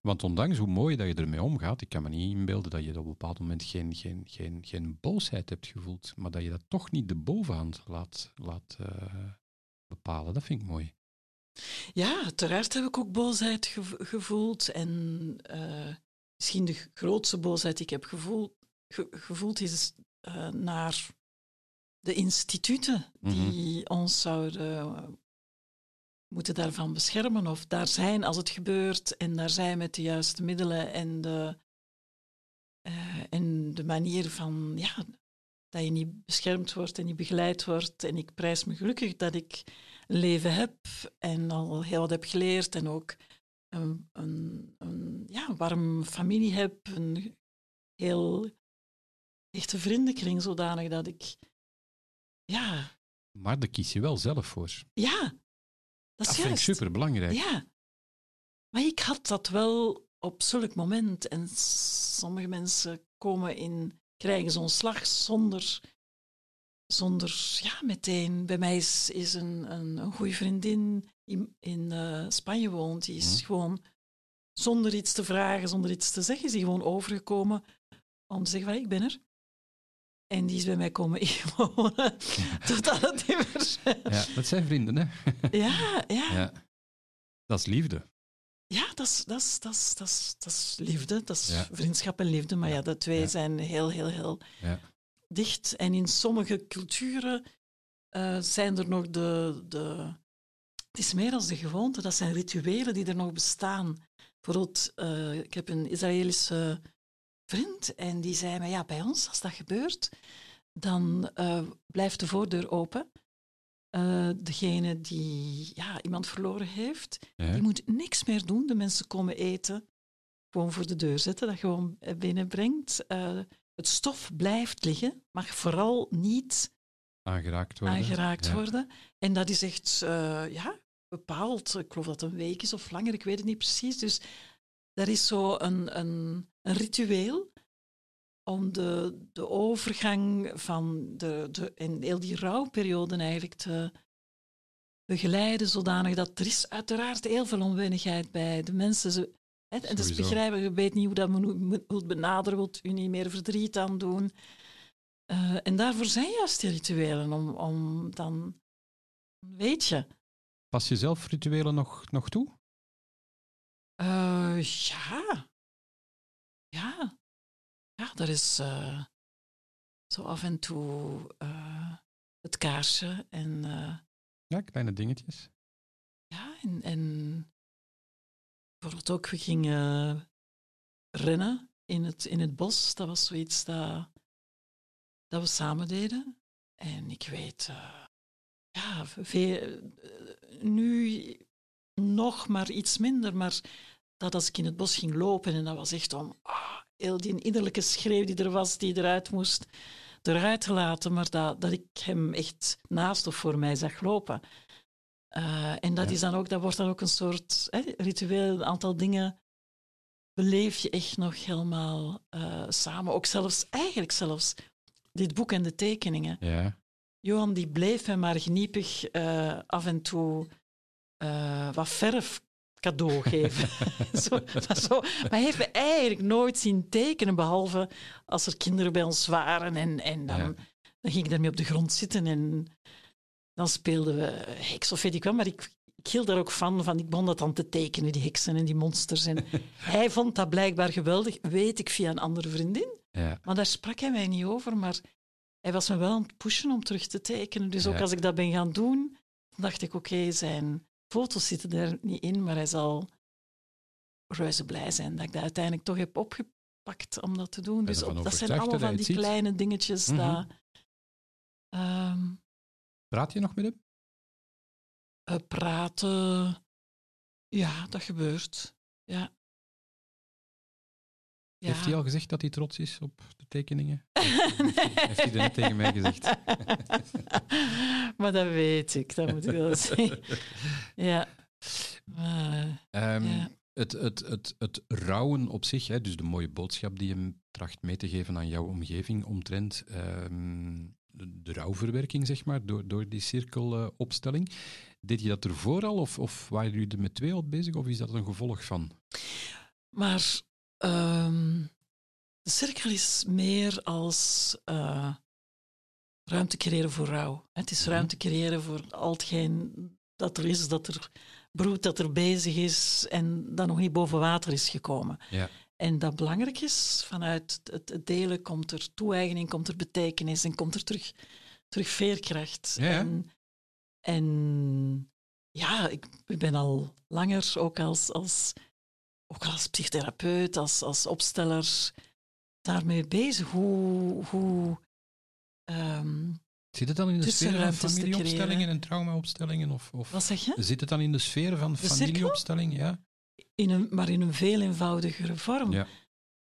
Mhm. Want ondanks hoe mooi dat je ermee omgaat, ik kan me niet inbeelden dat je op een bepaald moment geen, geen, geen, geen boosheid hebt gevoeld, maar dat je dat toch niet de bovenhand laat, laat eh, bepalen. Dat vind ik mooi. Ja, uiteraard heb ik ook boosheid gev- gevoeld. En eh, misschien de grootste boosheid die ik heb gevoeld, ge- gevoeld is eh, naar de instituten die ons zouden moeten daarvan beschermen of daar zijn als het gebeurt en daar zijn met de juiste middelen en de, eh, en de manier van ja, dat je niet beschermd wordt en niet begeleid wordt. En ik prijs me gelukkig dat ik een leven heb en al heel wat heb geleerd en ook een, een, een ja, warme familie heb, een heel echte vriendenkring, zodanig dat ik ja, Maar daar kies je wel zelf voor. ja, dat Dat is vind ik super belangrijk. Ja. Maar ik had dat wel op zulk moment. En sommige mensen komen in, krijgen zo'n slag zonder, zonder ja, meteen. Bij mij is, is een, een, een goede vriendin in, in eh, Spanje woont. Die is Mhm. gewoon zonder iets te vragen, zonder iets te zeggen, is die gewoon overgekomen om te zeggen van ik ben er. En die is bij mij komen inwonen. Totdat het niet meer... Ja, dat zijn vrienden, hè? Ja, ja. Ja. Dat is liefde. Ja, dat is, dat, is, dat, is, dat, is, dat is liefde, dat is Ja. vriendschap en liefde. Maar ja, de twee Ja. zijn heel, heel, heel Ja. dicht. En in sommige culturen eh, zijn er nog de, de... Het is meer als de gewoonte, dat zijn rituelen die er nog bestaan. Bijvoorbeeld, eh, ik heb een Israëlische vriend en die zei mij, ja, bij ons, als dat gebeurt, dan eh, blijft de voordeur open. Eh, degene die ja, iemand verloren heeft, Ja. die moet niks meer doen. De mensen komen eten. Gewoon voor de deur zetten, dat gewoon eh, binnenbrengt. Eh, het stof blijft liggen, mag vooral niet Aangeraakt worden. aangeraakt Ja. worden. En dat is echt ja, bepaald. Ik geloof dat het een week is of langer, ik weet het niet precies. Dus er is zo een, een, een ritueel om de, de overgang van de, de, en heel die rouwperiode eigenlijk te begeleiden, zodanig dat er is uiteraard heel veel onwennigheid bij de mensen. Ze, hè, en dat is Sowieso. begrijpen, je weet niet hoe dat moet benaderen, wilt u niet meer verdriet aan doen. Eh, en daarvoor zijn juist die rituelen, om, om dan, weet je. Pas je zelf rituelen nog, nog toe? Eh, ja. Ja. Ja, dat is eh, zo af en toe eh, het kaarsje en eh, Ja, kleine dingetjes. ja, en, en bijvoorbeeld ook, we gingen rennen in het, in het bos. Dat was zoiets dat, dat we samen deden. En ik weet, ja, veel, nu nog maar iets minder, maar dat als ik in het bos ging lopen en dat was echt om ah, heel die innerlijke schreeuw die er was, die eruit moest, eruit te laten, maar dat, dat ik hem echt naast of voor mij zag lopen. Eh, en dat, Ja. is dan ook, dat wordt dan ook een soort hè, ritueel, een aantal dingen beleef je echt nog helemaal eh, samen. Ook zelfs, eigenlijk zelfs, dit boek en de tekeningen. Ja. Johan die bleef mij maar geniepig eh, af en toe eh, wat verf cadeau geven. zo, maar, zo. maar hij heeft me eigenlijk nooit zien tekenen, behalve als er kinderen bij ons waren. En, en dan, Ja. dan ging ik daarmee op de grond zitten en dan speelden we heks of weet ik wel. Maar ik, ik hield daar ook van, van. Ik begon dat dan te tekenen, die heksen en die monsters. En hij vond dat blijkbaar geweldig, weet ik via een andere vriendin. ja. Maar daar sprak hij mij niet over, maar hij was me wel aan het pushen om terug te tekenen. Dus ook Ja. als ik dat ben gaan doen, dacht ik, oké, zijn foto's zitten er niet in, maar hij zal reuze blij zijn dat ik dat uiteindelijk toch heb opgepakt pakt om dat te doen. Dus op- dat zijn allemaal dat van die ziet. kleine dingetjes. Mhm. dat, ehm, Praat je nog met hem? eh, praten, ja, dat gebeurt. Ja. Ja. Heeft hij al gezegd dat hij trots is op de tekeningen? Heeft hij dat net tegen mij gezegd? maar dat weet ik, dat moet ik wel. Ja. Maar, Ehm, Ja. het, het, het, het rouwen op zich, hè, dus de mooie boodschap die je tracht mee te geven aan jouw omgeving omtrent ehm, de, de rouwverwerking, zeg maar, door, door die cirkelopstelling. Deed je dat ervoor al of, of waren jullie er met twee al bezig of is dat een gevolg van? maar ehm, de cirkel is meer als eh, ruimte creëren voor rouw. Het is Mhm. ruimte creëren voor al hetgeen dat er is, dat er broedt, dat er bezig is en dat nog niet boven water is gekomen. Ja. En dat belangrijk is, vanuit het, delen komt er toe-eigening, komt er betekenis en komt er terug, terug veerkracht. Ja, ja. En, en ja, ik, ik ben al langer ook als, als, ook als psychotherapeut, als, als opsteller daarmee bezig. Hoe, hoe ehm, Zit het dan in de sfeer van familieopstellingen en traumaopstellingen? Of, of wat zeg je? zit het dan in de sfeer van cirkel? familieopstelling? Ja. In een, maar in een veel eenvoudigere vorm. Ja.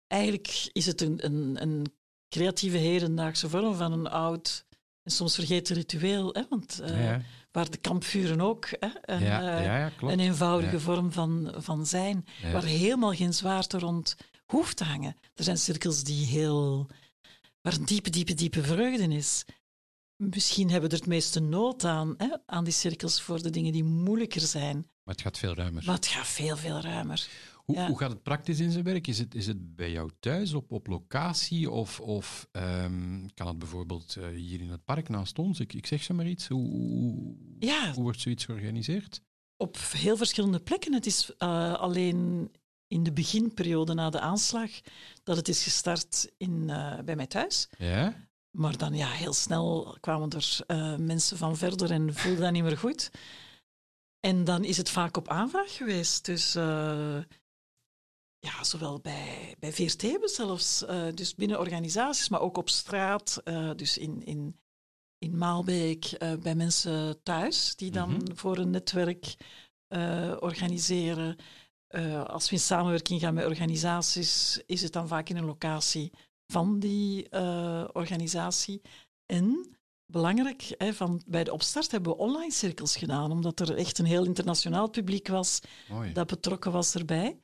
Eigenlijk is het een, een, een creatieve hedendaagse vorm van een oud en soms vergeten ritueel. Hè? Want eh, ja, waar de kampvuren ook hè? Een, ja, eh, ja, ja, klopt. een eenvoudige vorm van, van zijn, waar helemaal geen zwaarte rond hoeft te hangen. Er zijn cirkels die heel, waar een diepe, diepe, diepe vreugde is. Misschien hebben we er het meeste nood aan, hè? aan die cirkels voor de dingen die moeilijker zijn. Maar het gaat veel ruimer. Maar het gaat veel, veel ruimer. Hoe, Ja. hoe gaat het praktisch in zijn werk? Is het, is het bij jou thuis, op, op locatie? Of, of ehm, kan het bijvoorbeeld eh, hier in het park naast ons? Ik, ik zeg ze maar iets. Hoe, hoe, Ja, hoe wordt zoiets georganiseerd? op heel verschillende plekken. Het is eh, alleen in de beginperiode na de aanslag dat het is gestart in, eh, bij mij thuis. Ja? Maar dan ja, heel snel kwamen er mensen van verder en voelde dat niet meer goed. En dan is het vaak op aanvraag geweest. Dus ja, zowel bij, bij VRT zelfs, eh, dus binnen organisaties, maar ook op straat, eh, dus in, in, in Maalbeek, eh, bij mensen thuis, die dan Mhm. voor een netwerk organiseren. Als we in samenwerking gaan met organisaties, is het dan vaak in een locatie van die organisatie. En belangrijk, hè, van, bij de opstart hebben we online cirkels gedaan, omdat er echt een heel internationaal publiek was Mooi. dat betrokken was erbij.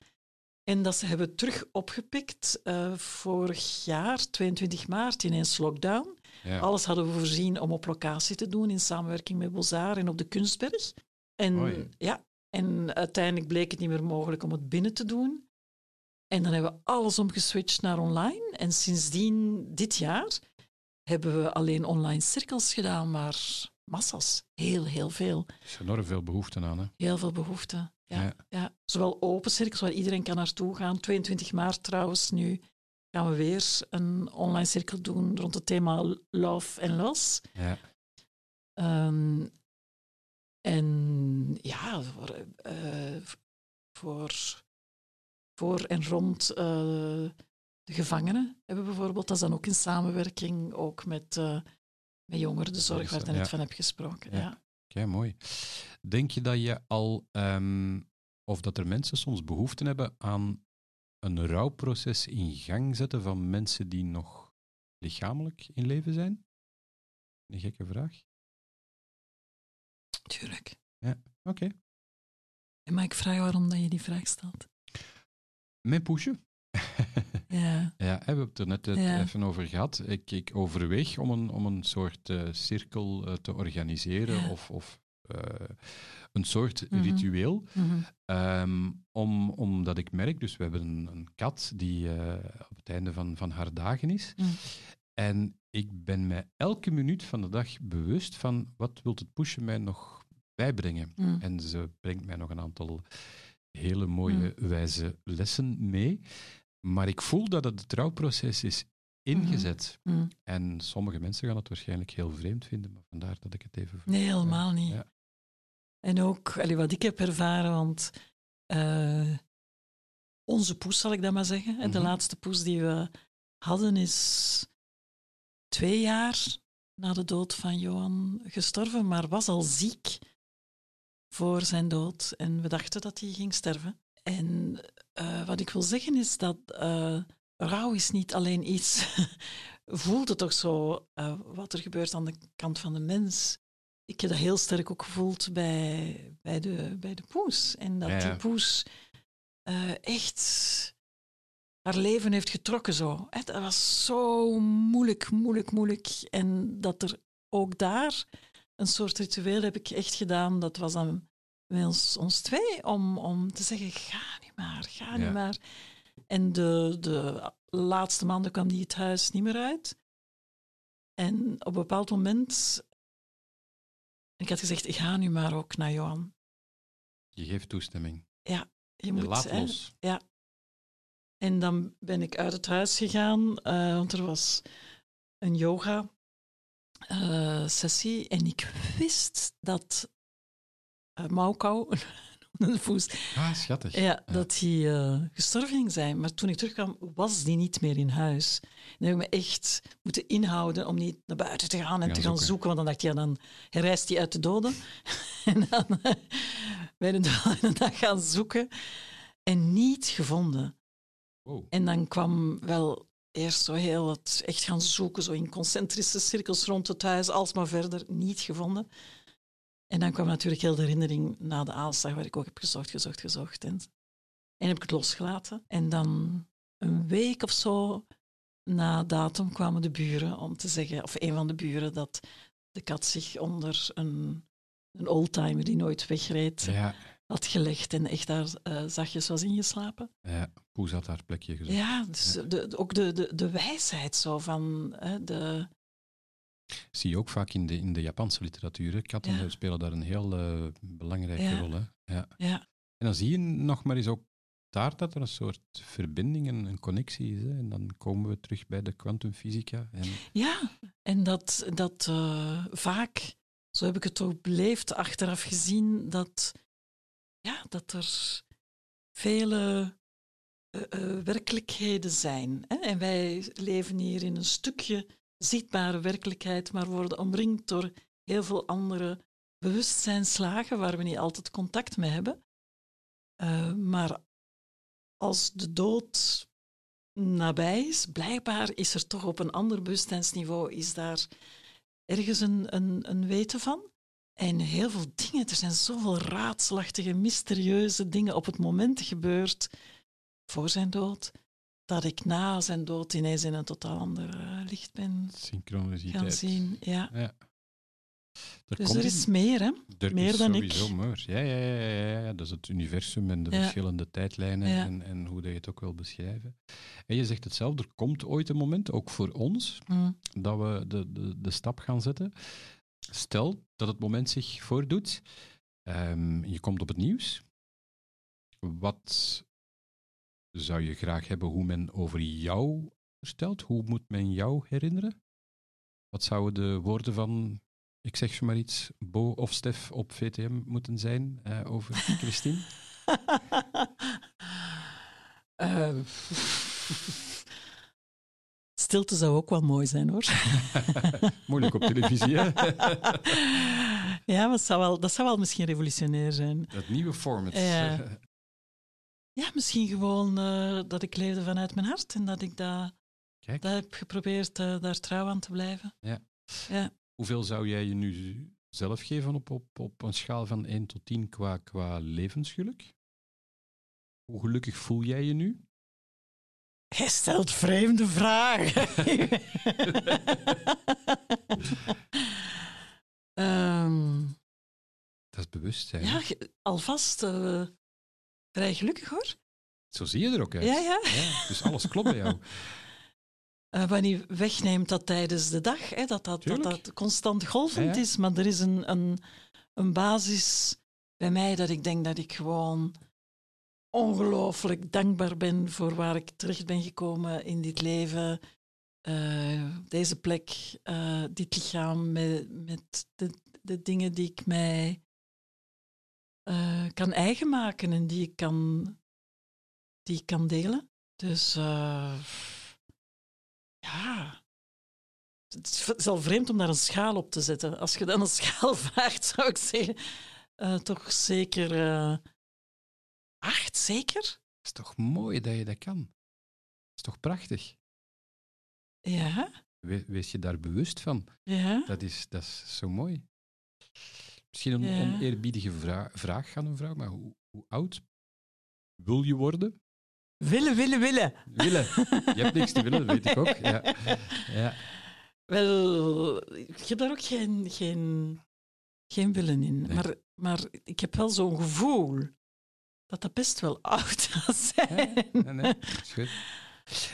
En dat ze hebben terug opgepikt eh, vorig jaar, 22 maart, ineens lockdown. Ja. Alles hadden we voorzien om op locatie te doen in samenwerking met Bozar en op de Kunstberg. En, Mooi. ja, en uiteindelijk bleek het niet meer mogelijk om het binnen te doen. En dan hebben we alles omgeswitcht naar online. En sindsdien, dit jaar, hebben we alleen online cirkels gedaan, maar massas. Heel, heel veel. Er is enorm veel behoefte aan. Hè? Heel veel behoefte. Ja, Ja. ja. Zowel open cirkels waar iedereen kan naartoe gaan. 22 maart trouwens, nu gaan we weer een online cirkel doen rond het thema love en loss. Ja. Ehm, en ja, voor, eh, voor, voor en rond eh, de gevangenen hebben we bijvoorbeeld, dat is dan ook in samenwerking ook met, eh met jongerenzorg, waar ik Ja. net van heb gesproken. Ja. Ja. Oké, mooi. Denk je dat je al, ehm, of dat er mensen soms behoefte hebben aan een rouwproces in gang zetten van mensen die nog lichamelijk in leven zijn? Een gekke vraag. Tuurlijk. Oké. En mag ik vragen waarom dat je die vraag stelt? Mijn poesje. Ja. Ja, we hebben het er net eh, Ja. even over gehad. Ik, ik overweeg om een, om een soort eh, cirkel eh, te organiseren Ja. of, of een soort Mhm. ritueel. Mhm. Ehm, om, omdat ik merk, dus we hebben een, een kat die op het einde van, van haar dagen is. Mm. En ik ben mij elke minuut van de dag bewust van wat wil het pushen mij nog bijbrengen. En ze brengt mij nog een aantal hele mooie, wijze lessen mee. Maar ik voel dat het trouwproces is ingezet. Mm. En sommige mensen gaan het waarschijnlijk heel vreemd vinden, maar vandaar dat ik het even... Nee, helemaal niet. Ja. En ook allee, wat ik heb ervaren, want eh, onze poes, zal ik dat maar zeggen. En De Mhm. laatste poes die we hadden is twee jaar na de dood van Johan gestorven, maar was al ziek voor zijn dood. En we dachten dat hij ging sterven. En eh, wat ik wil zeggen is dat eh, rouw is niet alleen iets. voelt het toch zo eh, wat er gebeurt aan de kant van de mens. Ik heb dat heel sterk ook gevoeld bij, bij, de, bij de poes. En dat Ja, ja. die poes echt haar leven heeft getrokken zo. Dat was zo moeilijk, moeilijk, moeilijk. En dat er ook daar een soort ritueel heb ik echt gedaan. Dat was dan met ons, ons twee, om, om te zeggen, ga nu maar, ga nu Ja. maar. En de, de laatste maanden kwam die het huis niet meer uit. En op een bepaald moment... Ik had gezegd, ga nu maar ook naar Johan. Je geeft toestemming. Je Je moet, laat hè. los. En dan ben ik uit het huis gegaan, eh, want er was een yoga-sessie. en ik wist dat uh, Maukou, de poes, Ah, schattig. ja, dat hij eh, gestorven ging zijn. Maar toen ik terugkwam, was die niet meer in huis. Dan heb ik me echt moeten inhouden om niet naar buiten te gaan en te gaan zoeken. zoeken. Want dan dacht ik, ja, dan reist hij uit de doden. en dan de doden dan gaan zoeken. En niet gevonden. Wow. En dan kwam wel eerst zo heel het echt gaan zoeken, zo in concentrische cirkels rond het huis, alsmaar verder, niet gevonden. En dan kwam natuurlijk heel de herinnering na de aanslag, waar ik ook heb gezocht, gezocht, gezocht. En, en heb ik het losgelaten. En dan een week of zo na datum kwamen de buren om te zeggen, of een van de buren, dat de kat zich onder een, een oldtimer die nooit wegreed Ja, had gelegd en echt daar eh, zachtjes was ingeslapen. ja. Poes had haar plekje gezocht. Ja, dus De, de- ook de, de, de wijsheid zo van hè, de... Zie je ook vaak in de, in de Japanse literatuur. Katten Ja. spelen daar een heel eh, belangrijke Ja. rol. Hè? Ja. Ja, En dan zie je nog maar eens ook daar dat er een soort verbinding en een connectie is. Hè? En dan komen we terug bij de kwantumfysica. En ja. en dat, dat eh, vaak, zo heb ik het ook beleefd achteraf gezien, dat, ja, dat er vele eh, eh, werkelijkheden zijn. Hè? En wij leven hier in een stukje zichtbare werkelijkheid, maar worden omringd door heel veel andere bewustzijnslagen waar we niet altijd contact mee hebben. Eh, maar als de dood nabij is, blijkbaar is er toch op een ander bewustzijnsniveau, is daar ergens een, een, een weten van. En heel veel dingen, er zijn zoveel raadselachtige, mysterieuze dingen op het moment gebeurd voor zijn dood, dat ik na zijn dood ineens in een totaal ander eh, licht ben synchroniciteit. gaan zien. Ja. Ja. Er Dus komt er is meer, hè? Er Meer is dan ik. sowieso meer. Ja, ja, ja, ja, ja. Dat is het universum en de Ja. verschillende tijdlijnen Ja. en, en hoe dat je het ook wil beschrijven. En je zegt het zelf, er komt ooit een moment, ook voor ons, Mm. dat we de, de, de stap gaan zetten. Stel dat het moment zich voordoet, ehm, je komt op het nieuws. Wat zou je graag hebben hoe men over jou vertelt? Hoe moet men jou herinneren? Wat zouden de woorden van, ik zeg maar iets, Bo of Stef op VTM moeten zijn eh, over Christine? Eh, stilte zou ook wel mooi zijn, hoor. Moeilijk op televisie, hè? ja, maar het zou wel, dat zou wel misschien revolutionair zijn. Dat nieuwe format. Ja. Ja, misschien gewoon eh, dat ik leefde vanuit mijn hart en dat ik dat, Kijk. dat heb geprobeerd eh, daar trouw aan te blijven. Hoeveel zou jij je nu zelf geven op, op, op een schaal van 1 tot 10 qua, qua levensgeluk? Hoe gelukkig voel jij je nu? Hij stelt vreemde vragen. Ehm, Dat is bewustzijn. ja, alvast eh, vrij gelukkig hoor. Zo zie je er ook uit. Ja, ja. Ja, dus alles klopt bij jou. Eh, wanneer wegneemt dat tijdens de dag, hè, dat, dat, dat constant golvend Ja, ja. is. Maar er is een, een, een basis bij mij dat ik denk dat ik gewoon ongelooflijk dankbaar ben voor waar ik terecht ben gekomen in dit leven. Eh, deze plek, eh, dit lichaam, met, met de, de dingen die ik mij eh, kan eigen maken en die ik kan die ik kan delen. Dus uh, ja, het is al vreemd om daar een schaal op te zetten. Als je dan een schaal vraagt, zou ik zeggen, uh, toch zeker acht, zeker? Het is toch mooi dat je dat kan? Het is toch prachtig? Ja. We, wees je daar bewust van? Ja. Dat is, dat is zo mooi. Misschien een Ja. oneerbiedige vra vraag aan een vrouw, maar hoe, hoe oud wil je worden? Willen, willen, willen. Willen. Je hebt niks te willen, dat weet ik ook. Ja. Ja. Wel, ik heb daar ook geen, geen, geen willen in. Nee. Maar, maar ik heb wel zo'n gevoel dat dat best wel oud gaat zijn. Nee, nee, dat is goed.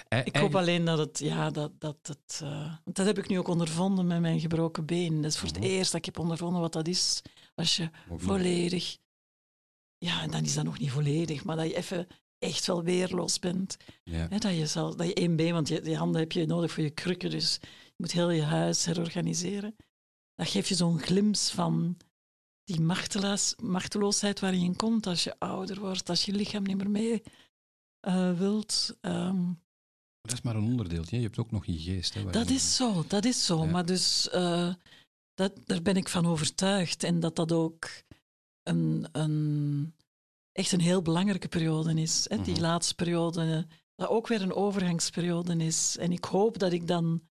Eh, Ik hoop alleen dat het, ja, dat, dat het, eh, dat heb ik nu ook ondervonden met mijn gebroken been. Dat is voor Mhm. het eerst dat ik heb ondervonden wat dat is als je volledig, ja, en dan is dat nog niet volledig, maar dat je even echt wel weerloos bent. Ja. Dat, je zelf, dat je één been, want je, die handen heb je nodig voor je krukken, dus je moet heel je huis herorganiseren. Dat geeft je zo'n glimps van die machteloos, machteloosheid waar je komt als je ouder wordt, als je lichaam niet meer mee eh, wilt. Ehm, Dat is maar een onderdeeltje. Je hebt ook nog je geest. Hè, dat je- is zo, dat is zo. Ja. Maar dus, eh, dat, daar ben ik van overtuigd. En dat dat ook een, een, echt een heel belangrijke periode is. Hè? Die Mhm. laatste periode, dat ook weer een overgangsperiode is. En ik hoop dat ik dan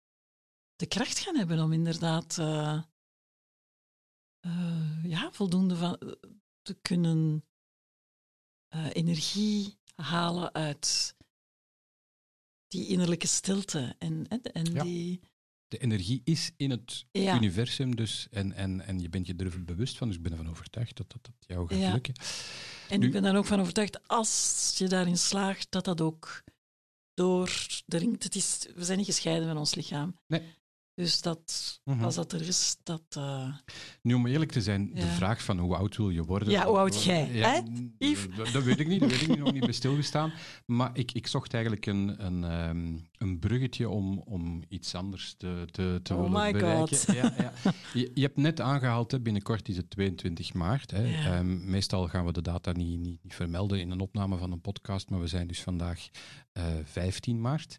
de kracht ga hebben om inderdaad eh, ja, voldoende van, te kunnen energie halen uit die innerlijke stilte. En, en, Ja. die... De energie is in het Ja. universum dus. En, en, en je bent je er bewust van. Dus ik ben ervan overtuigd dat dat, dat jou gaat Ja. lukken. En Nu- ik ben dan ook van overtuigd, als je daarin slaagt, dat dat ook doordringt. Het is, we zijn niet gescheiden van ons lichaam. Nee. Dus dat, Mhm. als dat er is, dat... eh, Nu, om eerlijk te zijn, de Ja. vraag van hoe oud wil je worden? Ja, hoe oud jij, hè, Yves? Dat, dat weet ik niet, dat weet ik nog niet bij stilgestaan. Maar ik, ik zocht eigenlijk een, een, ehm, een bruggetje om, om iets anders te, te, te Oh willen my bereiken. God. Ja, ja. Je, je hebt net aangehaald, hè, binnenkort is het 22 maart. Hè. Ja. Ehm, meestal gaan we de data niet, niet, niet vermelden in een opname van een podcast, maar we zijn dus vandaag eh 15 maart.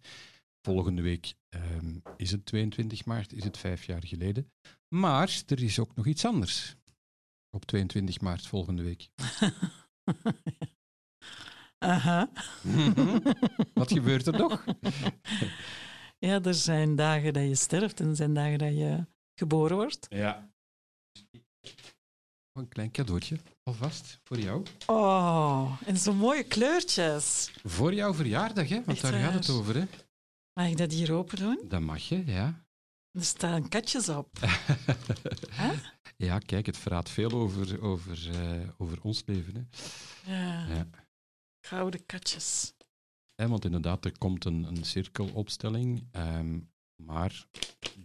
Volgende week ehm, is het 22 maart, is het vijf jaar geleden. Maar er is ook nog iets anders. Op 22 maart volgende week. Aha. Wat gebeurt er nog? Ja, er zijn dagen dat je sterft en er zijn dagen dat je geboren wordt. Ja. Een klein cadeautje, alvast, voor jou. Oh, en zo mooie kleurtjes. Voor jouw verjaardag, hè? want Echt daar gaat het over. Hè? Mag ik dat hier open doen? Dat mag je, ja. Er staan katjes op. Ja, kijk, het verraadt veel over, over, eh, over ons leven. Hè? Ja, Ja. gouden katjes. Want inderdaad, er komt een, een cirkelopstelling. ehm, maar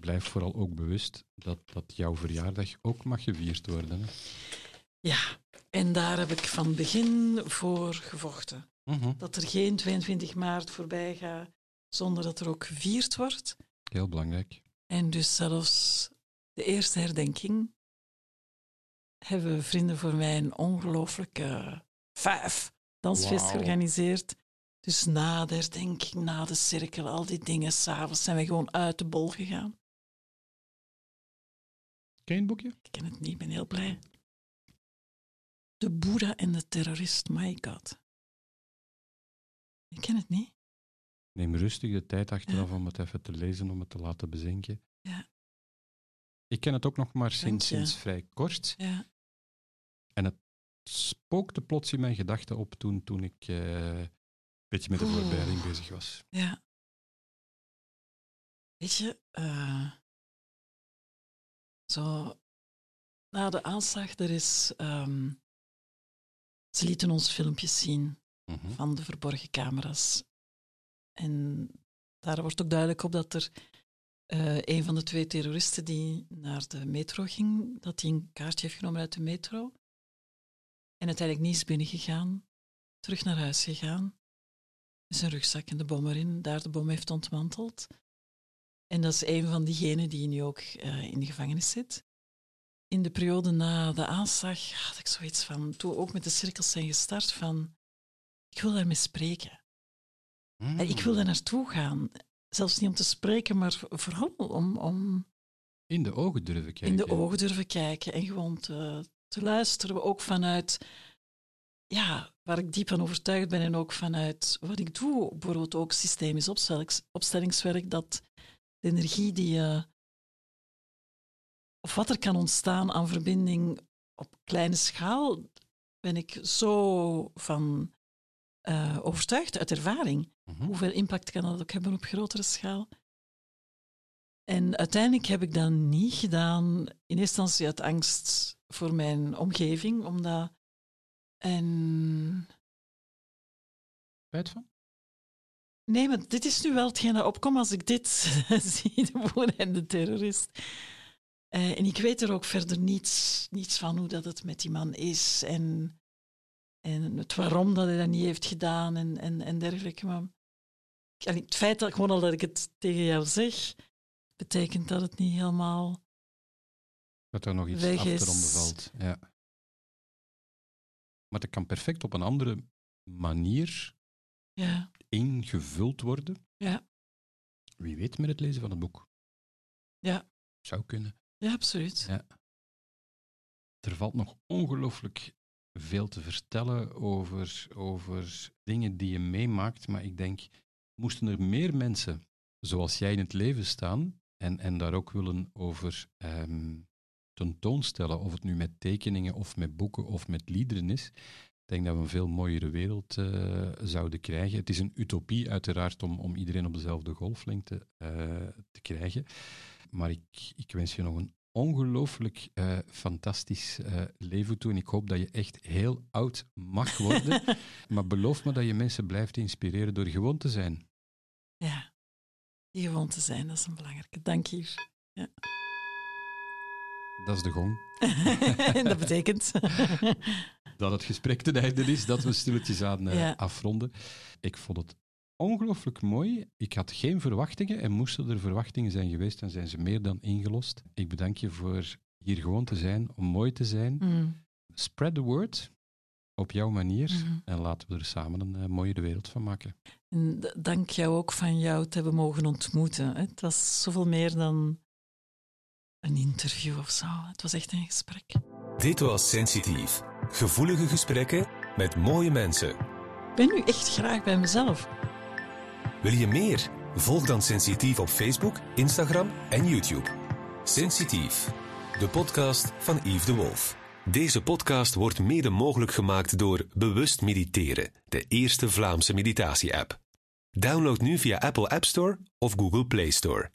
blijf vooral ook bewust dat, dat jouw verjaardag ook mag gevierd worden. Hè? Ja, en daar heb ik van begin voor gevochten. Mhm. Dat er geen 22 maart voorbij gaat zonder dat er ook gevierd wordt. Heel belangrijk. En dus zelfs de eerste herdenking hebben vrienden voor mij een ongelooflijke vijf dansfeest georganiseerd. Dus na de herdenking, na de cirkel, al die dingen, s'avonds zijn we gewoon uit de bol gegaan. Ken je het boekje? Ik ken het niet, ik ben heel blij. De Boeddha en de terrorist, my god. Ik ken het niet. Neem rustig de tijd achteraf om het even te lezen, om het te laten bezinken. Ja. Ik ken het ook nog maar sinds, vrij kort. Ja. Spookte plots in mijn gedachten op toen, toen ik eh, een beetje met de voorbereiding bezig was. Ja. Weet je, eh, zo na de aanslag, er is. ehm, ze lieten ons filmpjes zien Mhm. van de verborgen camera's. En daar wordt ook duidelijk op dat er eh, een van de twee terroristen die naar de metro ging, dat hij een kaartje heeft genomen uit de metro. En uiteindelijk niet is binnengegaan, terug naar huis gegaan. Zijn rugzak en de bom erin, daar de bom heeft ontmanteld. En dat is een van diegenen die nu ook eh, in de gevangenis zit. In de periode na de aanslag had ik zoiets van, toen we ook met de cirkels zijn gestart, van ik wil daarmee spreken. Hmm. En ik wil daar naartoe gaan. Zelfs niet om te spreken, maar vooral om, om In de ogen durven kijken. in de ogen durven kijken en gewoon te, te luisteren. Ook vanuit, ja, waar ik diep van overtuigd ben en ook vanuit wat ik doe. Bijvoorbeeld ook systemisch opstellings, opstellingswerk, dat de energie die je, of wat er kan ontstaan aan verbinding op kleine schaal, ben ik zo van eh, overtuigd uit ervaring. Mhm. Hoeveel impact kan dat ook hebben op grotere schaal? En uiteindelijk heb ik dat niet gedaan, in eerste instantie uit angst voor mijn omgeving, omdat. En. Spijt van? Nee, maar dit is nu wel hetgeen dat opkomt als ik dit zie, de boer en de terrorist. Eh, en ik weet er ook verder niets, niets van hoe dat het met die man is en, en het waarom dat hij dat niet heeft gedaan en, en, en dergelijke. Maar allee, het feit dat gewoon al dat ik het tegen jou zeg, betekent dat het niet helemaal. Dat er nog iets Weg is. valt. Ja. Maar dat kan perfect op een andere manier Ja, ingevuld worden. Ja. Wie weet met het lezen van het boek. Ja. Zou kunnen. ja absoluut. Ja. Er valt nog ongelooflijk veel te vertellen over, over dingen die je meemaakt, maar ik denk, moesten er meer mensen zoals jij in het leven staan en, en daar ook willen over ehm, tentoonstellen, of het nu met tekeningen of met boeken of met liederen is, ik denk dat we een veel mooiere wereld eh, zouden krijgen. Het is een utopie uiteraard om, om iedereen op dezelfde golflengte eh, te krijgen. Maar ik, ik wens je nog een ongelooflijk eh, fantastisch eh, leven toe. En ik hoop dat je echt heel oud mag worden. maar beloof me dat je mensen blijft inspireren door gewoon te zijn. Ja, gewoon te zijn, dat is een belangrijke. Dank je. Dat is de gong. dat betekent. Dat het gesprek ten einde is, dat we stilletjes aan eh, Ja. afronden. Ik vond het ongelooflijk mooi. Ik had geen verwachtingen en moesten er verwachtingen zijn geweest, dan zijn ze meer dan ingelost. Ik bedank je voor hier gewoon te zijn, om mooi te zijn. Mm, Spread the word op jouw manier mhm. en laten we er samen een eh, mooiere wereld van maken. En dank jou ook van jou te hebben mogen ontmoeten. hè. Het was zoveel meer dan een interview of zo. Het was echt een gesprek. Dit was Sensitief. Gevoelige gesprekken met mooie mensen. Ik ben nu echt graag bij mezelf. Wil je meer? Volg dan Sensitief op Facebook, Instagram en YouTube. Sensitief, de podcast van Yves de Wolf. Deze podcast wordt mede mogelijk gemaakt door Bewust Mediteren, de eerste Vlaamse meditatie-app. Download nu via Apple App Store of Google Play Store.